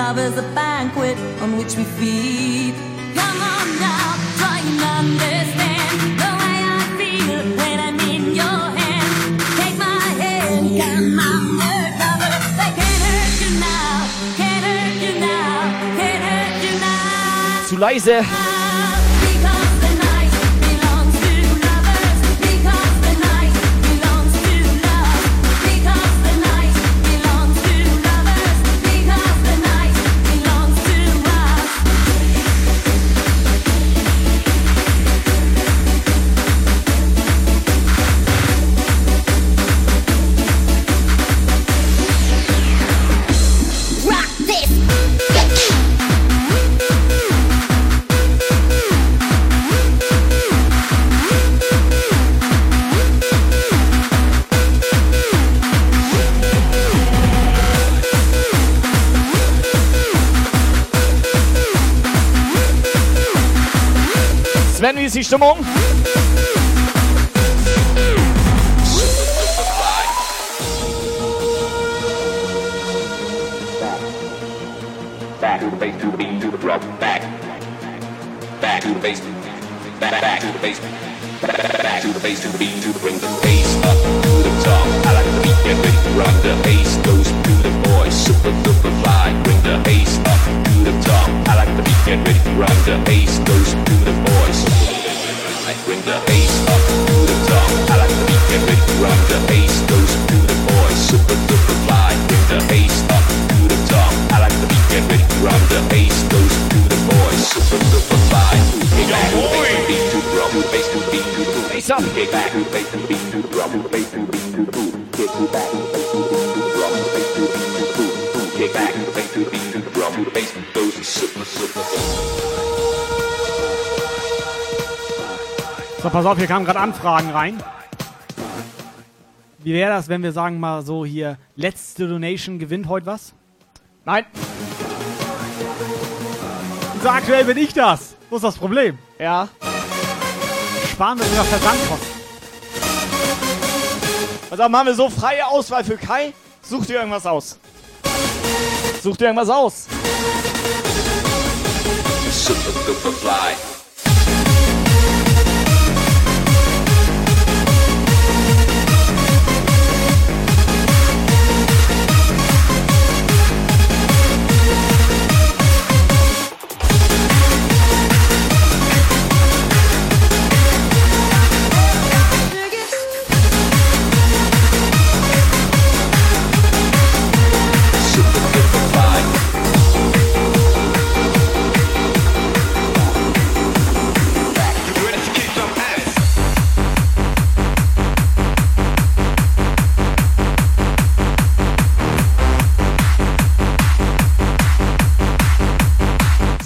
love is a banquet on which we feed. Come on now, try and understand the way I feel when I'm in your hand. Take my hand, come on. They can't hurt you now, can't hurt you now, can't hurt you now. Zu leise. justement. Back to the base. Back. To the base. Back to the base. Back to the base, to the beat, to the pass auf, hier kamen gerade Anfragen rein. Wie wäre das, wenn wir sagen mal so hier, letzte Donation gewinnt heute was? Nein. So aktuell bin ich das. Wo ist das Problem? Ja. Sparen wir sogar Versandkosten. Pass auf, machen wir so freie Auswahl für Kai. Such dir irgendwas aus. Such dir irgendwas aus. Super duper fly.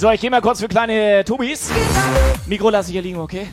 So, ich gehe mal kurz für kleine Tobis. Mikro lasse ich hier liegen, okay?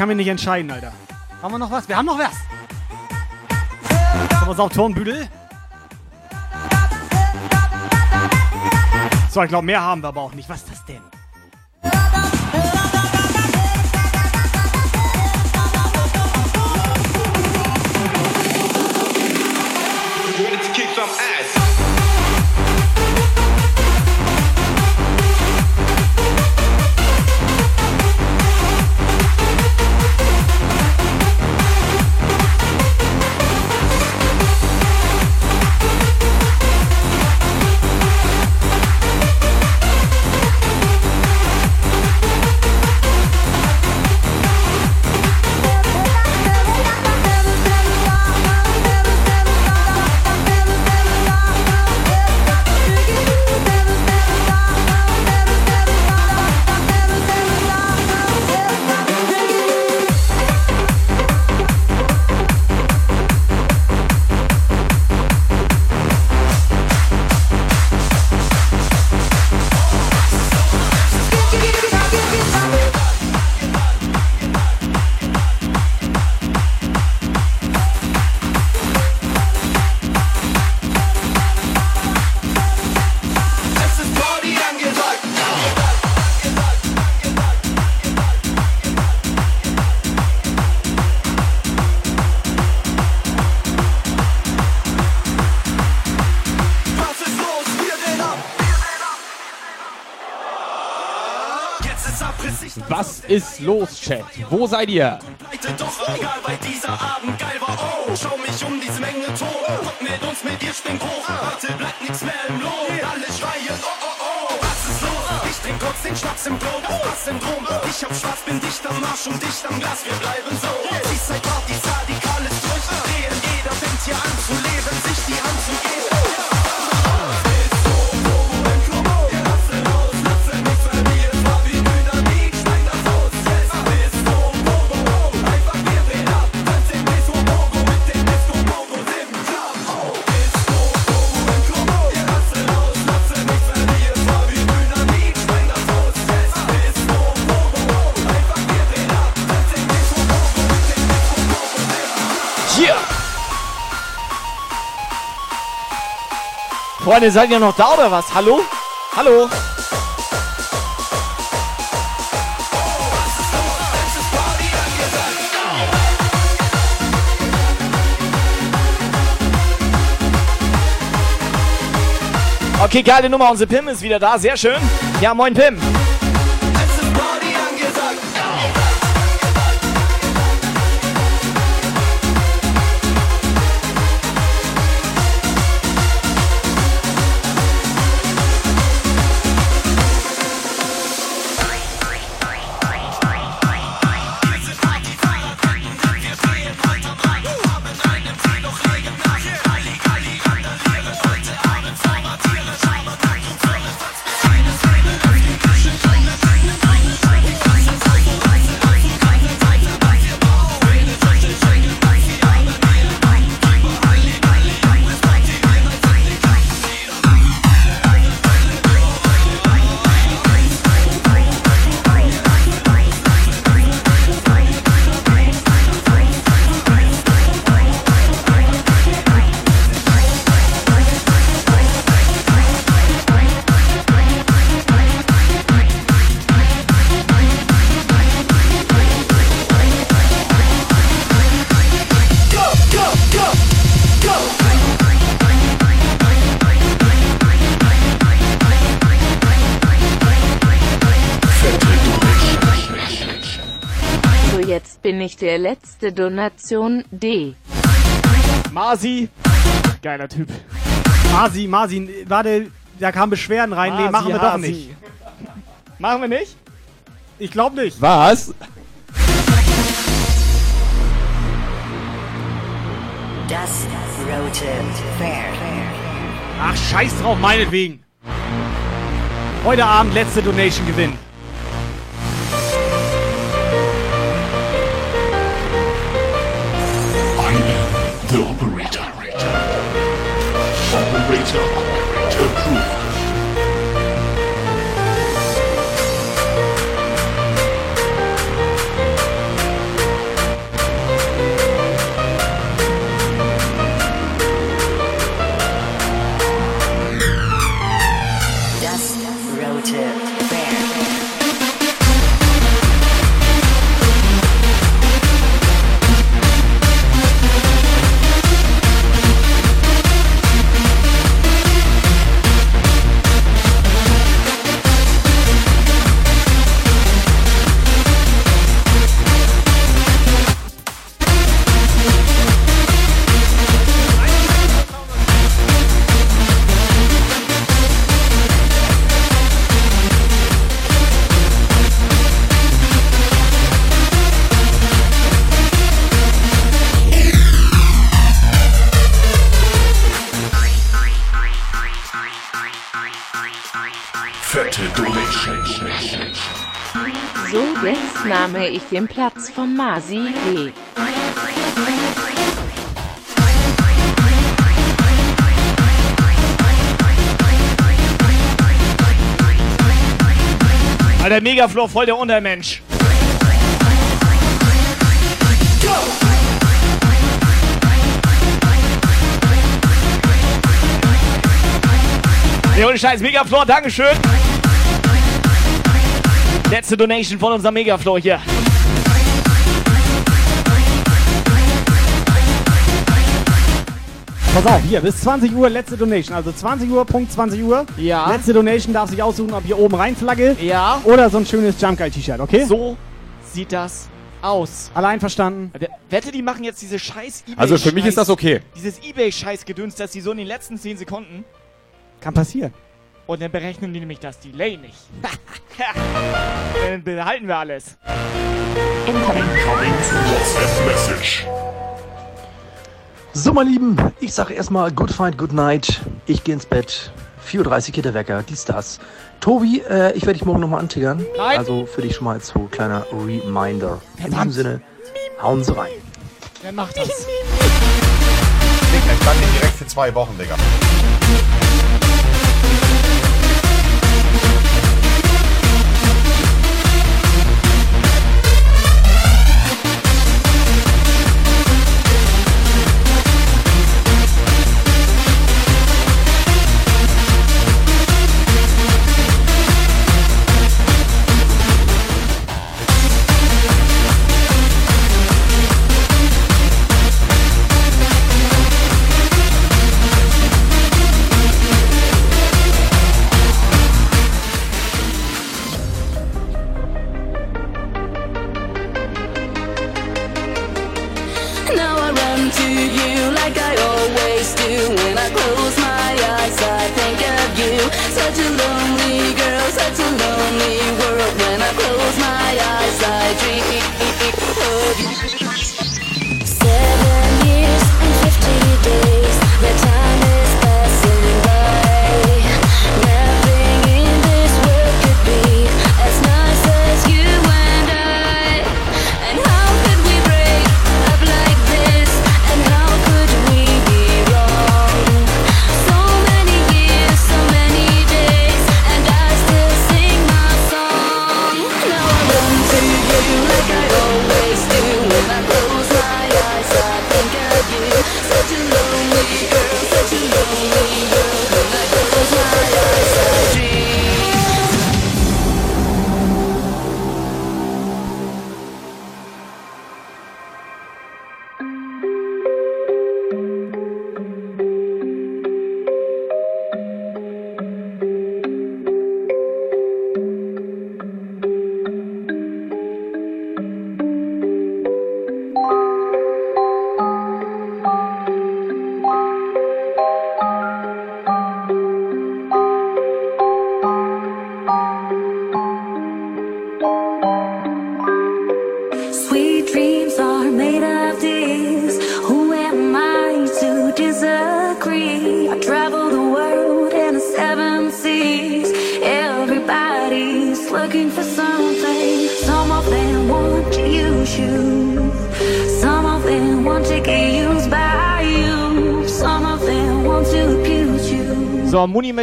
Kann mich nicht entscheiden, Alter. Haben wir noch was? Wir haben noch was. Pass auf, Turnbüdel. So, ich glaube, mehr haben wir aber auch nicht. Was ist los, Chat? Wo seid ihr? Doch egal, weil dieser Abend geil war. Oh, schau mich um diese Menge tot. Kommt mit uns, mit dir springt hoch. Warte, bleibt nichts mehr im Lohn. Alle schreien, oh, oh, oh. Was ist los? Ich trink kurz den Schnaps im Blut. Was Syndrom? Ich hab Spaß, bin dicht am Marsch und dicht am Glas. Wir bleiben so. Seaside Partys, radikales Durchdrehen. Jeder fängt hier an zu leben, Freunde, seid ihr noch da oder was? Hallo? Hallo? Okay, geile Nummer. Unser Pim ist wieder da. Sehr schön. Ja, moin Pim. Letzte Donation D. Masi. Geiler Typ. Masi, Masi, warte, da kamen Beschwerden rein. nee, Masi, machen wir doch Hasi. nicht. Machen wir nicht? Ich glaube nicht. Was? Das rote Pferd. Ach, scheiß drauf, meinetwegen. Heute Abend letzte Donation gewinnen. Nahme ich den Platz von Masi W. Alter, Megaflow, voll der Untermensch. Nee, ohne Scheiß, Megafloor, Dankeschön. Letzte Donation von unserem Megafloor hier. Pass auf, hier, bis 20 Uhr letzte Donation. Also 20 Uhr, Punkt 20 Uhr. Ja. Letzte Donation darf sich aussuchen, ob hier oben rein Flagge. Ja. Oder so ein schönes Jump Guy T-Shirt, okay? So sieht das aus. Alle einverstanden? Wette, die machen jetzt diese scheiß ebay Also für mich ist das okay. Dieses Ebay-Scheiß-Gedöns, dass die so in den letzten 10 Sekunden. Kann passieren. Und dann berechnen die nämlich das Delay nicht. dann behalten wir alles. WhatsApp Message. So, meine Lieben, ich sage erstmal Good Fight, Good Night. Ich gehe ins Bett. 4.30 Uhr geht der Wecker, dies, das. Tobi, äh, ich werde dich morgen nochmal antiggern. Nein. Also für dich schon mal als so kleiner Reminder. In diesem Sinne, hauen Sie rein. Wer macht das? Digga, ich kann den direkt für zwei Wochen, Digga.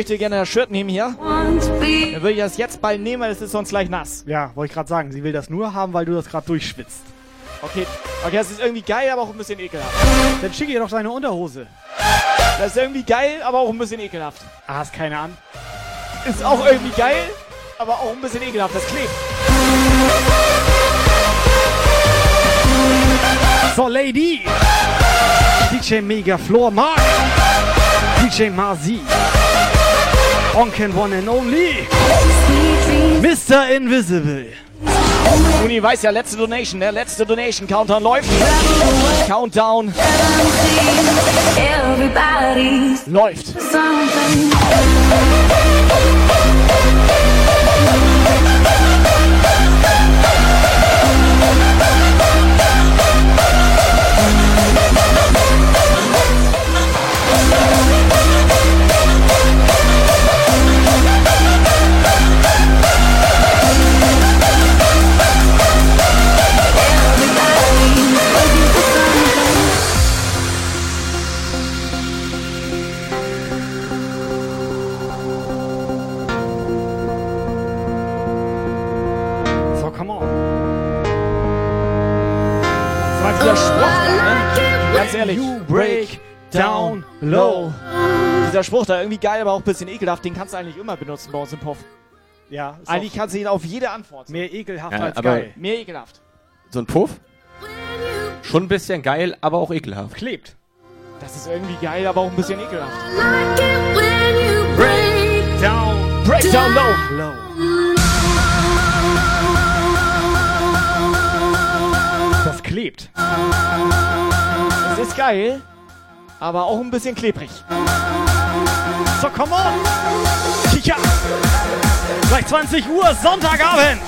Möchte gerne das Shirt nehmen hier. Dann würde ich das jetzt bald nehmen, weil es ist sonst gleich nass. Ja, wollte ich gerade sagen. Sie will das nur haben, weil du das gerade durchschwitzt. Okay, okay, das ist irgendwie geil, aber auch ein bisschen ekelhaft. Dann schicke ihr doch deine Unterhose. Das ist irgendwie geil, aber auch ein bisschen ekelhaft. Ah, hast keine an. Ist auch irgendwie geil, aber auch ein bisschen ekelhaft. Das klebt. So, Lady. DJ Mega Floor Mark. DJ Marzi. Onken One and Only. Mr. Invisible. Muni weiß ja, letzte Donation, der letzte Donation. Countdown läuft. Countdown everybody's läuft. something. Ehrlich. You break down low. Dieser Spruch da, irgendwie geil, aber auch ein bisschen ekelhaft. Den kannst du eigentlich immer benutzen bei uns im Puff. Ja, Eigentlich kannst du ihn auf jede Antwort. Mehr ekelhaft Ja, als aber- geil. Mehr ekelhaft. So ein Puff? Schon ein bisschen geil, aber auch ekelhaft. Klebt. Das ist irgendwie geil, aber auch ein bisschen ekelhaft. Break down. Break down low. Geil, aber auch ein bisschen klebrig. So, come on. Ja. Gleich 20 Uhr, Sonntagabend.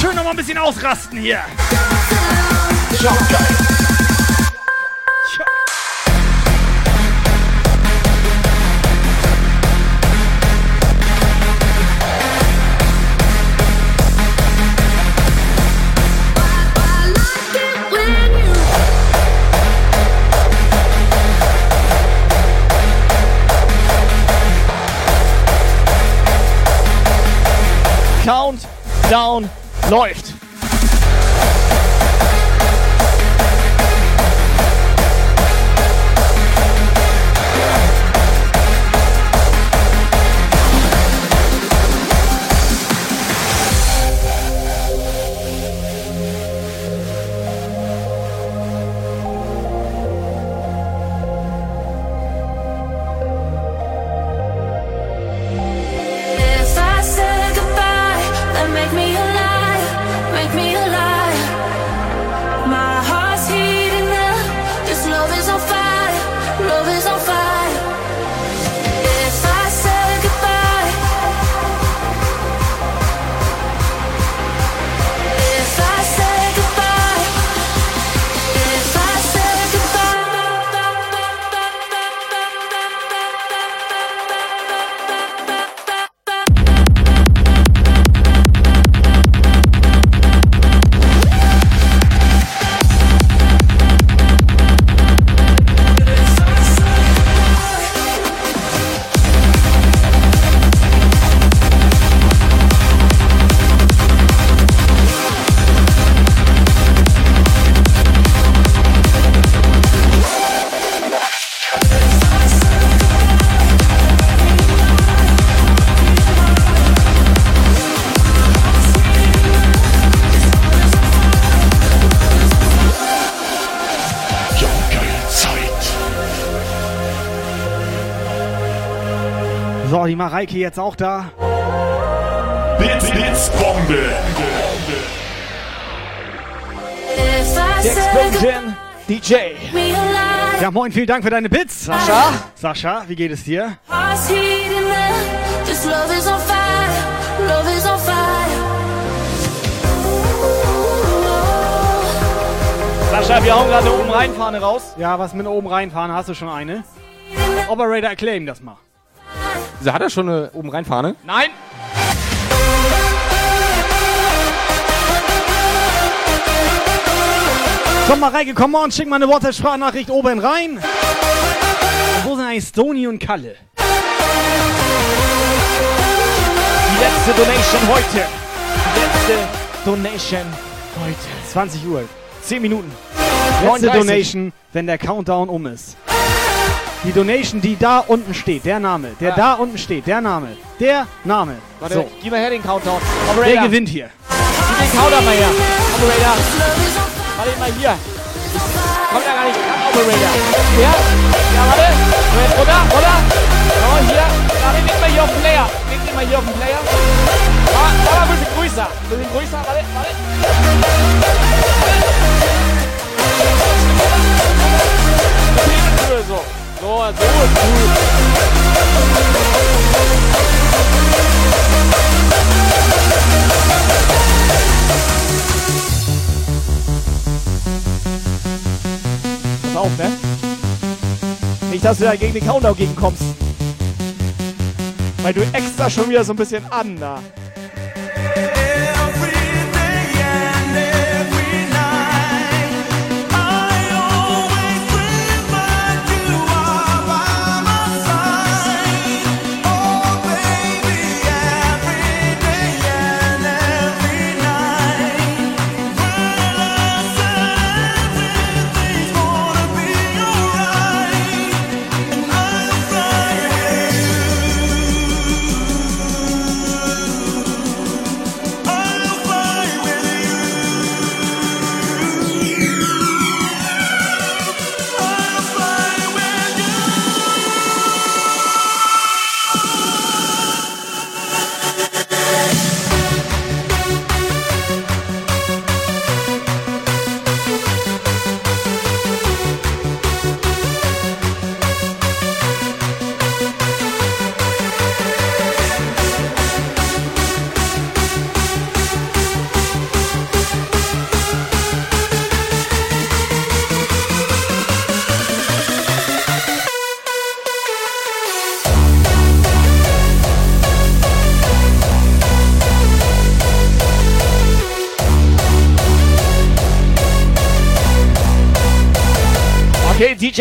Schön noch mal ein bisschen ausrasten hier. Ja. Countdown läuft. Mareike jetzt auch da. Bits, Bits, Bombe. Explosion DJ. Ja, moin, vielen Dank für deine Bits. Sascha? Sascha, wie geht es dir? Sascha, wir hauen gerade eine oben reinfahne raus. Ja, was mit oben reinfahren? Hast du schon eine? Operator, erklär ihm das mal. Hat er schon eine oben reinfahne? Nein! Komm mal rein, komm mal und schick mal eine WhatsApp-Sprachnachricht oben rein. Und wo sind eigentlich Stony und Kalle? Die letzte Donation heute. Die letzte Donation heute. 20 Uhr. 10 Minuten. Letzte 39. Donation, wenn der Countdown um ist. Die Donation, die da unten steht, der Name, der Ja. da unten steht, der Name, der Name. Warte, so, gib mal her den Countdown. wer Operator, gewinnt hier? gib den Countdown mal her. Operator. Warte mal hier. Kommt ja gar nicht ran, Operator. Ja, ja, warte. Jetzt runter, runter. So, hier. Warte, leg mal hier auf den Player. Leg den mal hier auf den Player. Da mal ein bisschen größer. Ein bisschen größer, warte, warte. So. So, ist gut. Pass auf, ne? Nicht, dass du da gegen den Countdown gegenkommst. Weil du extra schon wieder so ein bisschen an da.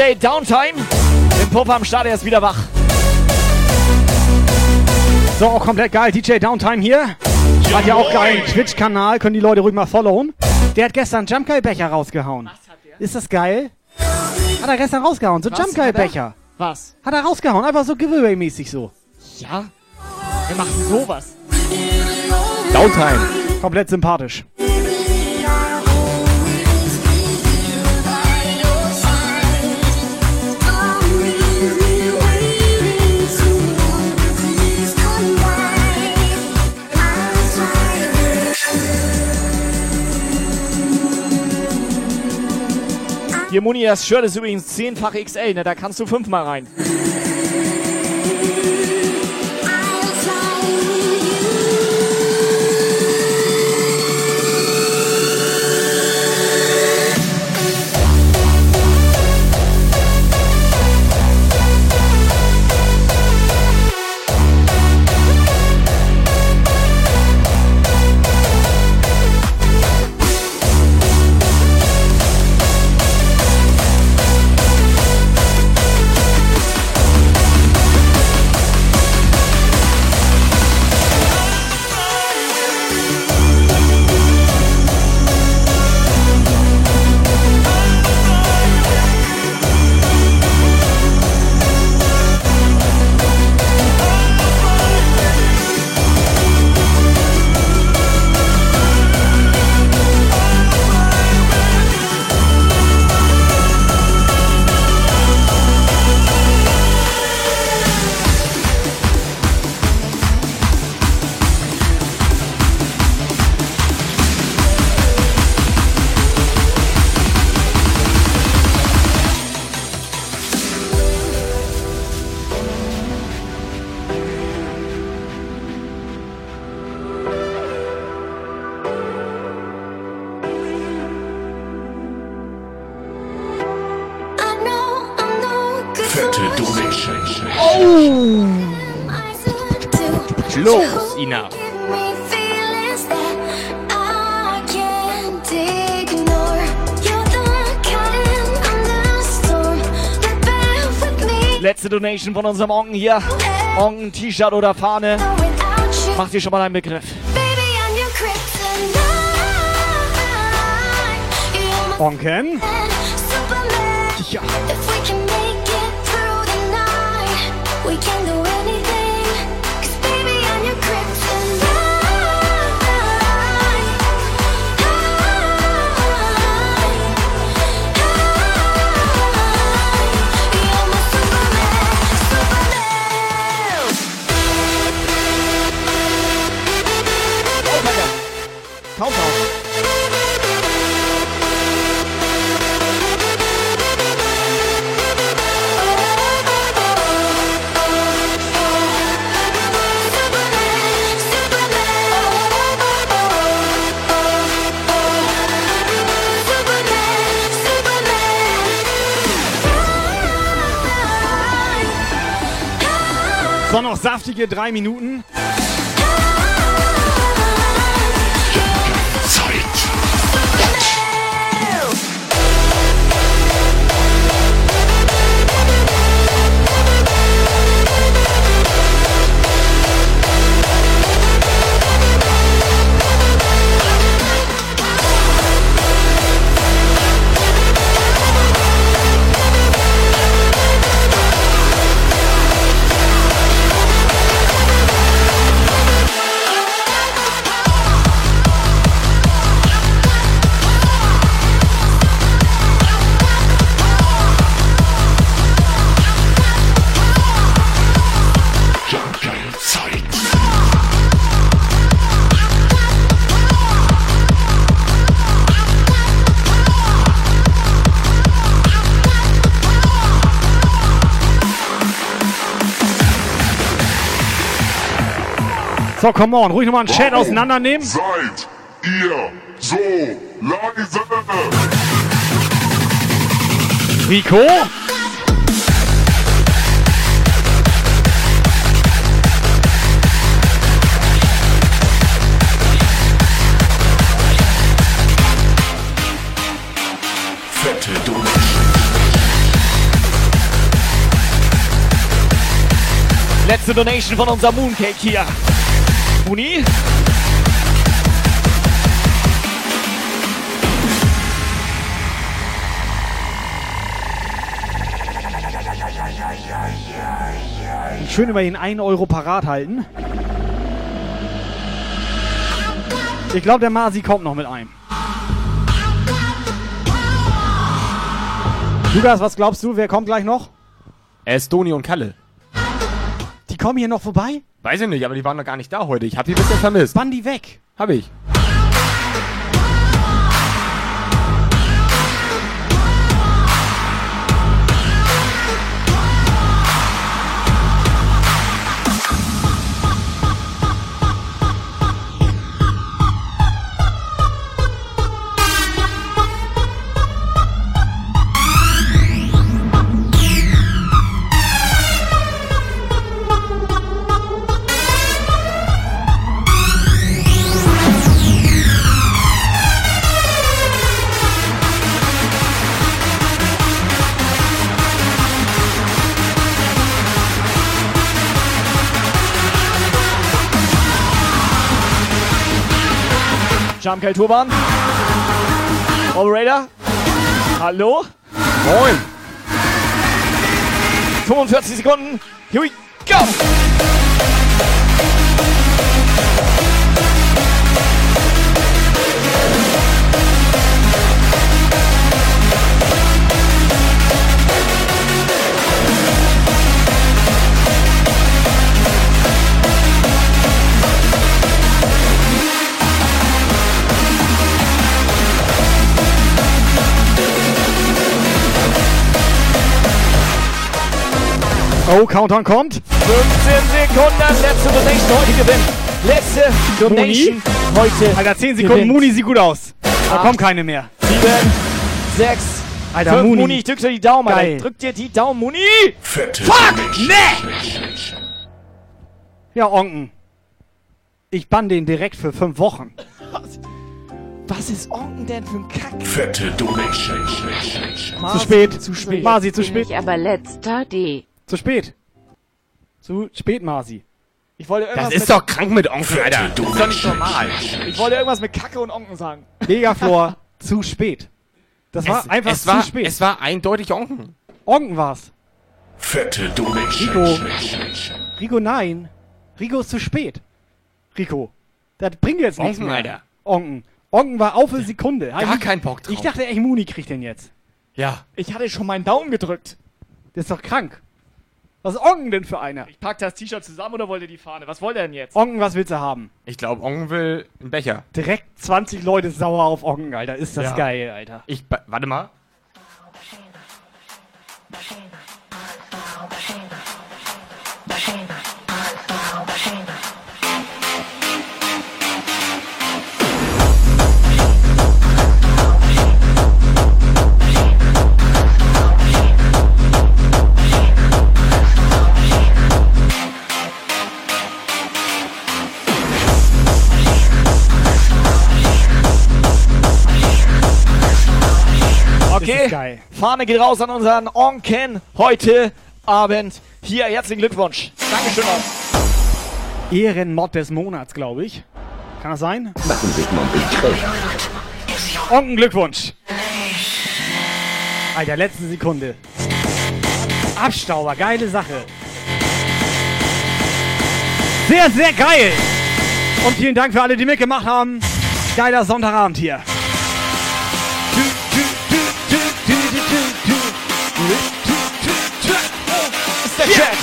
DJ Downtime. Den Puff am Start, er ist wieder wach. So, auch komplett geil. DJ Downtime hier. Hat ja auch geil. Twitch-Kanal, können die Leute ruhig mal followen. Der hat gestern Jump Guy Becher rausgehauen. Ist das geil? Hat er gestern rausgehauen, so Was Jump Guy hat er? Becher. Was? Hat er rausgehauen, einfach so Giveaway-mäßig so. Ja? Wir machen sowas. Downtime. Komplett sympathisch. Hier, Muni, das Shirt ist übrigens zehnfach XL, ne? Da kannst du fünfmal rein. Donation von unserem Onken hier. Onken, T-Shirt oder Fahne. Macht dir schon mal einen Begriff. Onken? Ja. Saftige drei Minuten. So, come on, ruhig nochmal einen Chat auseinandernehmen. Seid ihr so leise? Rico? Fette Donation. Letzte Donation von unserem Mooncake hier. Muni? Schön über den 1 Euro parat halten. Ich glaube, der Masi kommt noch mit einem. Lukas, was glaubst du? Wer kommt gleich noch? Estoni und Kalle. Die kommen hier noch vorbei? Weiß ich nicht, aber die waren noch gar nicht da heute. Ich hab die bisher vermisst. Wann die weg? Hab ich. Jumpkel Turban. Operator. Hallo? Moin. 45 Sekunden. Here we go. Oh, Countdown kommt. 15 Sekunden. Letzte Donation heute gewinnt. Letzte Donation heute. Alter, 10 Sekunden. gewinnt. Muni sieht gut aus. Da Acht. kommt keine mehr. 7, 6, Alter, Für Muni. Muni, ich drück dir die Daumen, Geil. Alter. Drück dir die Daumen, Muni! Fette Fuck! Donation. Ne! Ja, Onken. Ich bann den direkt für fünf Wochen. Was ist Onken denn für ein Kack? Fette Donation. Zu spät. Zu spät. Masi, zu spät. ich aber letzter D. Zu spät. Zu spät, Masi. Ich wollte irgendwas Das ist mit, doch krank mit Onkel, Alter. Das ist doch nicht normal. Ich wollte irgendwas mit Kacke und Onken sagen. Megaflor, zu spät. Das war es, einfach es zu war, spät. Es war eindeutig Onkel. Onken war's. Fette Donation. Rico. Rico, nein. Rico ist zu spät. Rico. Das bringt jetzt nichts Onken, mehr. Alter. Onken. Onken war auf eine Sekunde. Gar ich, keinen Bock drauf. Ich dachte echt, Muni kriegt den jetzt. Ja. Ich hatte schon meinen Daumen gedrückt. Das ist doch krank. Was ist Onken denn für einer? Ich pack das T-Shirt zusammen oder wollte die Fahne? Was wollt ihr denn jetzt? Onken, was willst du haben? Ich glaube, Onkel will einen Becher. Direkt 20 Leute sauer auf Onken, Alter. Ist das Ja. geil, Alter. Ich, ba- warte mal. Okay, ist geil. Fahne geht raus an unseren Onken heute Abend. Hier, herzlichen Glückwunsch. Dankeschön auch. Ehrenmod des Monats, glaube ich. Kann das sein? Machen Sie mal bitte. Onken, Glückwunsch. Alter, letzte Sekunde. Abstauber, geile Sache. Sehr, sehr geil. Und vielen Dank für alle, die mitgemacht haben. Geiler Sonntagabend hier. Ist der Chat.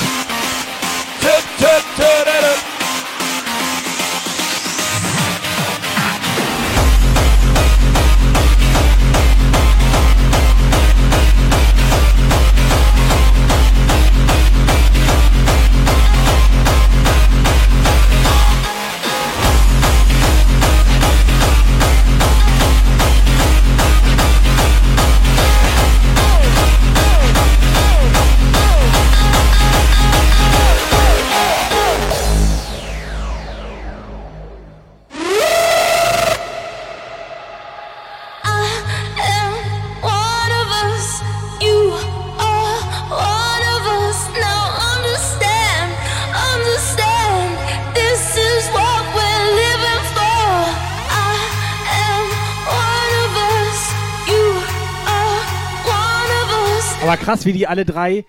Krass, wie die alle drei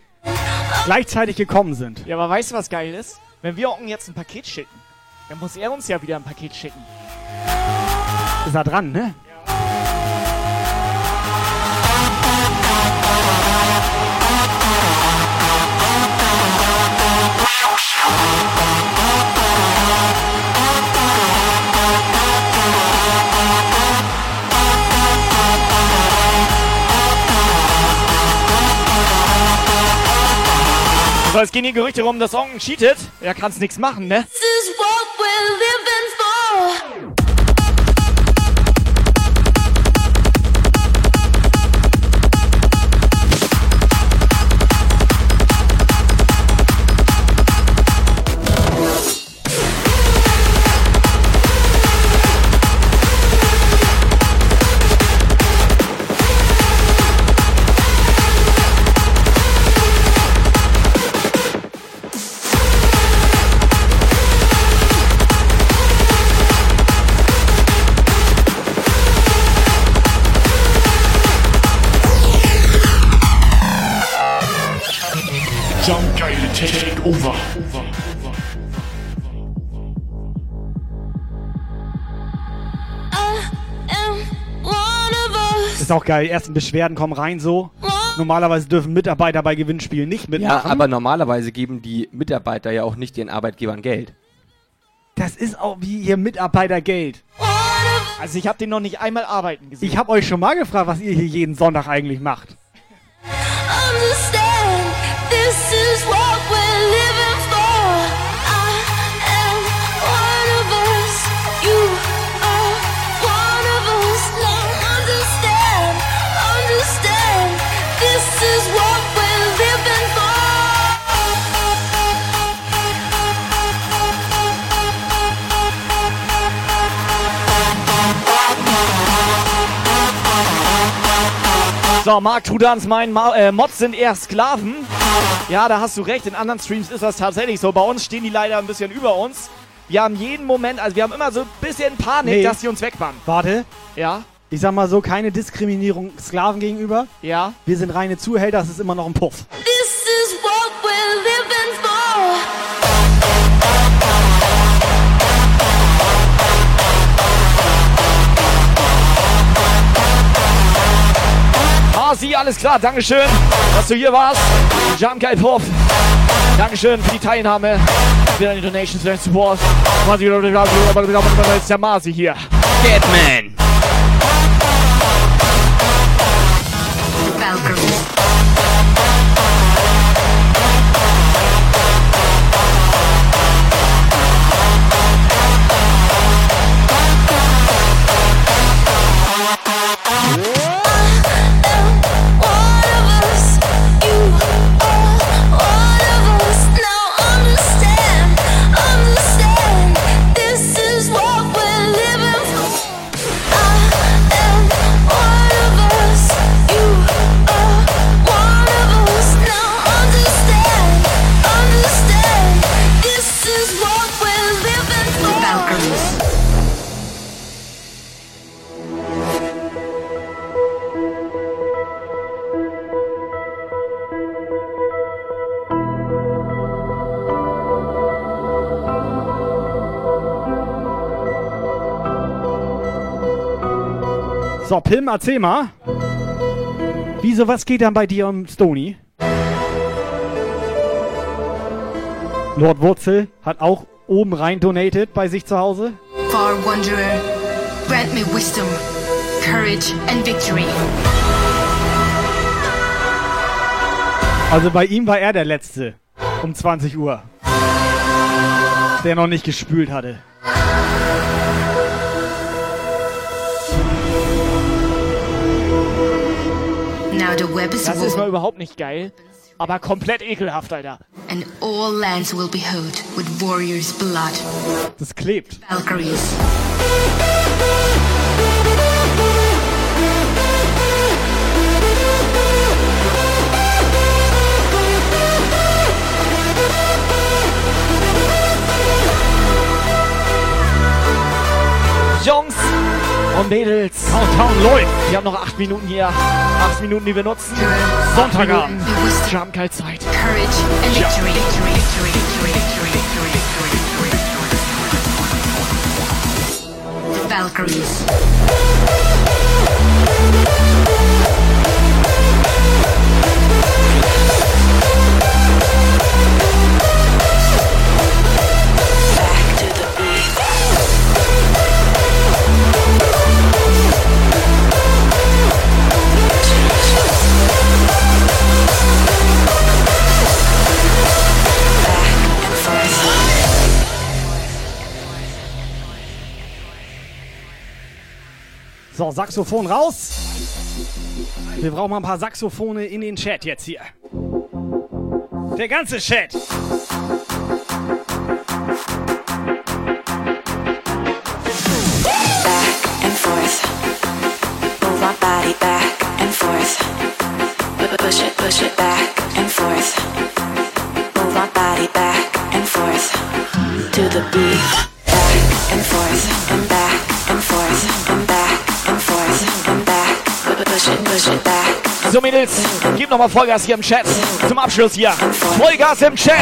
gleichzeitig gekommen sind. Ja, aber weißt du, was geil ist? Wenn wir Onken jetzt ein Paket schicken, dann muss er uns ja wieder ein Paket schicken. Ist er dran, ne? So, es gehen die Gerüchte rum, dass Onken cheatet. Er kann's nichts machen, ne? This is what we're living for. Ist auch geil. Die ersten Beschwerden kommen rein so. Normalerweise dürfen Mitarbeiter bei Gewinnspielen nicht Ja, mitmachen. aber normalerweise geben die Mitarbeiter ja auch nicht den Arbeitgebern Geld. das ist auch wie hier Mitarbeitergeld. Also ich habe den noch nicht einmal arbeiten gesehen. Ich habe euch schon mal gefragt, was ihr hier jeden Sonntag eigentlich macht. Understand, this is what we're living So, Marc Trudans, mein Ma äh, Mods sind eher Sklaven. Ja, da hast du recht. In anderen Streams ist das tatsächlich so. Bei uns stehen die leider ein bisschen über uns. Wir haben jeden Moment, also wir haben immer so ein bisschen Panik, Nee. dass sie uns wegbannen. Warte. Ja. Ich sag mal so, keine Diskriminierung Sklaven gegenüber. Ja. Wir sind reine Zuhälter, das ist immer noch ein Puff. This is what we're living for. Marci, alles klar, Dankeschön, dass du hier warst. Guy Pop. Dankeschön für die Teilnahme. Für deine Donations, für deinen Support. Marci, ist der Marci hier. Catman. So, Pim, erzähl mal. Wieso, was geht dann bei dir um Stony? Lord Wurzel hat auch oben rein donated bei sich zu Hause. Far Wanderer, grant me wisdom, courage, and victory. Also bei ihm war er der Letzte. Um 20 Uhr. Der noch nicht gespült hatte. Das ist mal überhaupt nicht geil. Aber komplett ekelhaft, Alter. and all lands will be hoed with warriors' blood. Das klebt. Valkyries. Und Mädels, Countdown läuft. Wir haben noch acht Minuten hier. Acht Minuten, die wir nutzen. Sonntagabend. Jump Guy Zeit. Courage and victory. victory, So, Saxophon raus. Wir brauchen mal ein paar Saxophone in den Chat jetzt hier. Der ganze Chat. Mädels, gebt nochmal Vollgas hier im Chat. Zum Abschluss hier. Vollgas im Chat.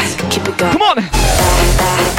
Come on.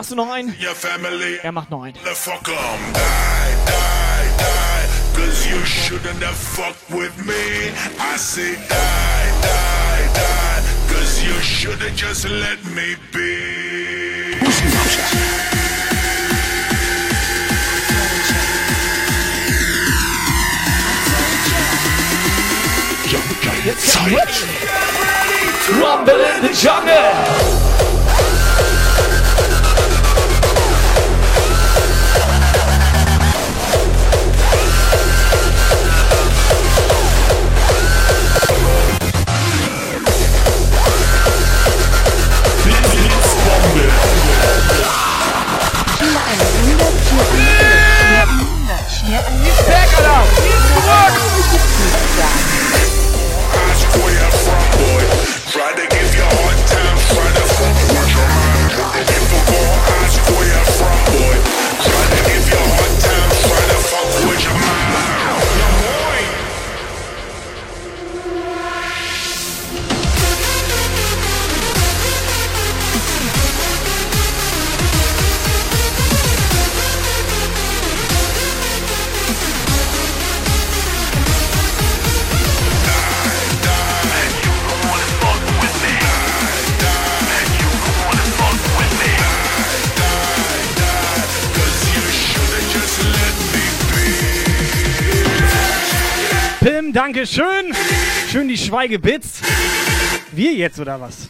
Machst du noch einen? Your family. Er macht noch einen. Motherfucker, um, die, die, die. Cause you shouldn't have fucked with me. I say die, die, die. Cause you should have just let me be. Zeit. Rumble in the jungle. Pim, danke schön. Schön die Schweigebits. Wir jetzt oder was?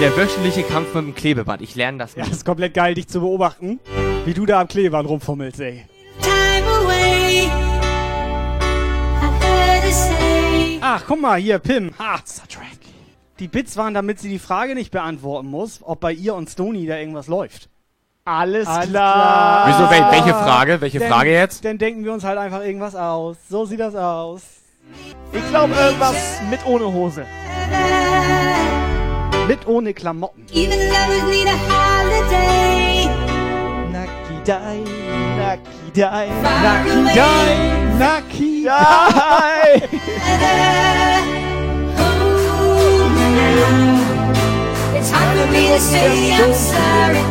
Der wöchentliche Kampf mit dem Klebeband. Ich lerne das Ja, nicht. ist komplett geil, dich zu beobachten, wie du da am Klebeband rumfummelst, ey. Ach, guck mal, hier, Pim. Ha, Star Trek. Die Bits waren, damit sie die Frage nicht beantworten muss, ob bei ihr und Stony da irgendwas läuft. Alles, Alles klar. Wieso, wel- welche Frage? Welche Dann- Frage jetzt? Dann denken wir uns halt einfach irgendwas aus. So sieht das aus. Ich glaube irgendwas mit ohne Hose. Mit ohne Klamotten. Even lovers need a holiday. Nakidai, Nakidai, Nakidai, Nakidai. It's hard for me to say I'm sorry.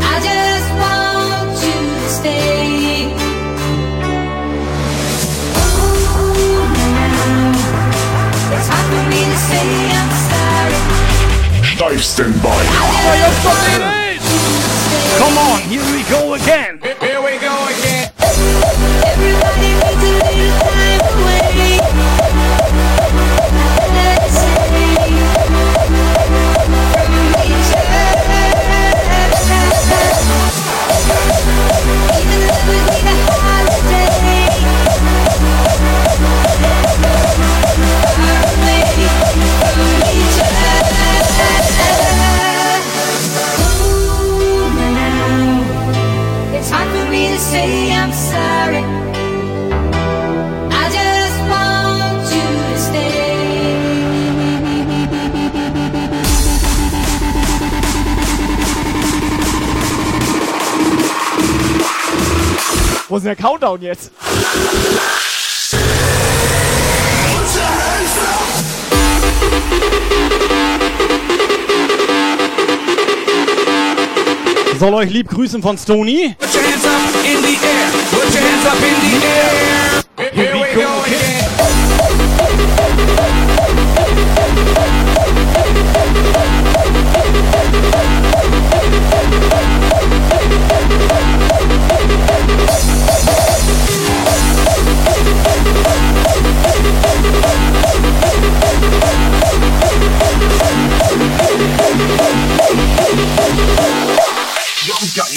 I just want you to stay. It's hard for me to say I'm sorry. Steif Standby. Come on, here we go again. Wo ist denn der Countdown jetzt? Soll euch lieb grüßen von Stony. Put your hands up in the air. Put your hands up in the air.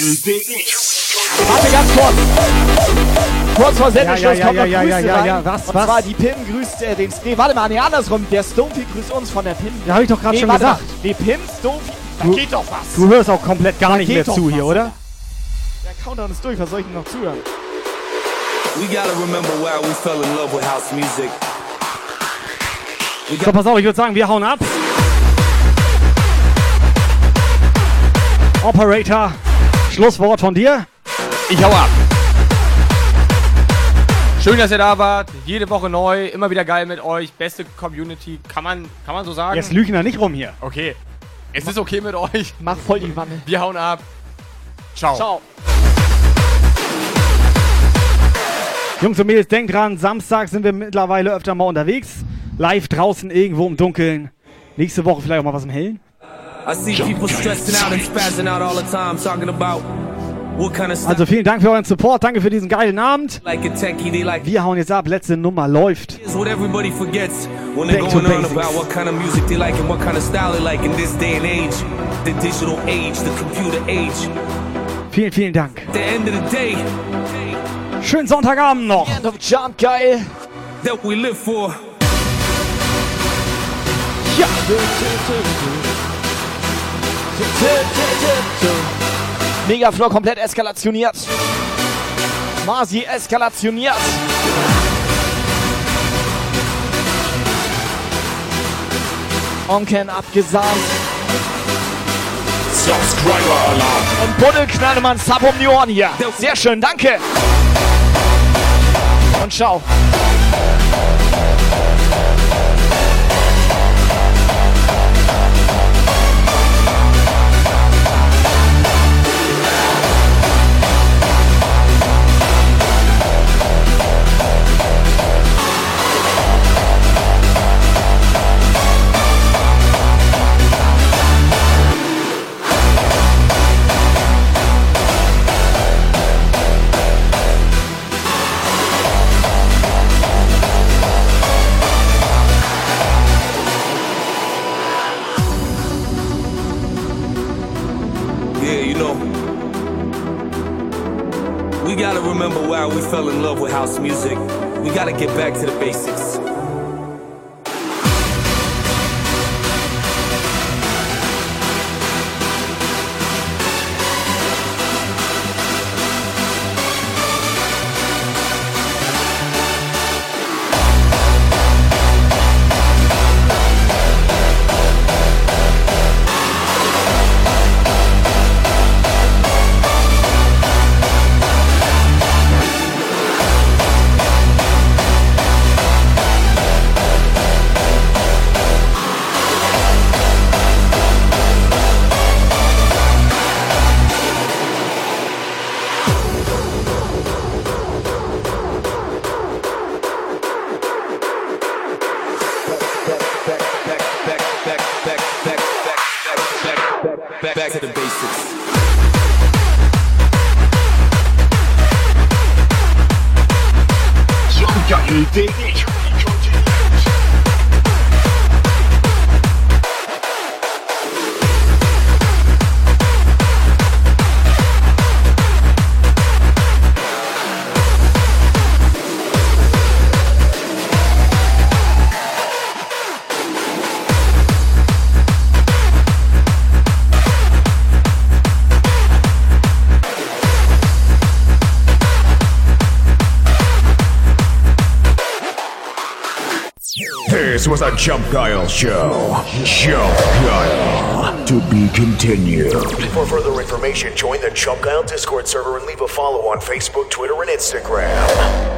Warte ganz kurz. Kurz vor Sendeschluss Ja, ja, kommt ja, noch ja, Grüße ja, ja, rein. ja, was, Und was? zwar die Pim grüßt äh, den... Nee, warte mal, nee, andersrum. Der Stonefield grüßt uns von der Pim. Ja, hab ich doch gerade nee, schon warte gesagt. Mal. Nee, Pim, Stonefield... Da Du- geht doch was. Du hörst auch komplett gar Da nicht mehr zu was, hier, oder? Der Countdown ist durch. Was soll ich denn noch zuhören? We gotta remember why we fell in love with house music. So, pass auf, ich würde sagen, wir hauen ab. Operator, Schlusswort von dir. Ich hau ab. Schön, dass ihr da wart. Jede Woche neu. Immer wieder geil mit euch. Beste Community. Kann man, kann man so sagen? Jetzt lügen wir nicht rum hier. Okay. Es ist okay mit euch. Mach voll die Wanne. Wir hauen ab. Ciao. Ciao. Jungs und Mädels, denkt dran, Samstag sind wir mittlerweile öfter mal unterwegs. Live draußen irgendwo im Dunkeln. Nächste Woche vielleicht auch mal was im Hellen. Also vielen Dank für euren Support, danke für diesen geilen Abend. Wir hauen jetzt ab, letzte Nummer läuft. Back to basics. Vielen, vielen Dank. Schönen Sonntagabend noch. End of Jump, geil. that we live for. Ja. Megaflow komplett eskalationiert. Masi eskalationiert. Onken abgesahnt. Subscriber Alarm. Und Buddel Knallemann Sub um die Ohren hier. Sehr schön, danke. Und ciao. We fell in love with house music. We gotta get back to the basics. This was a Jump Guile show. Jump Guile. To be continued. For further information, join the Jump Guile Discord server and leave a follow on Facebook, Twitter, and Instagram.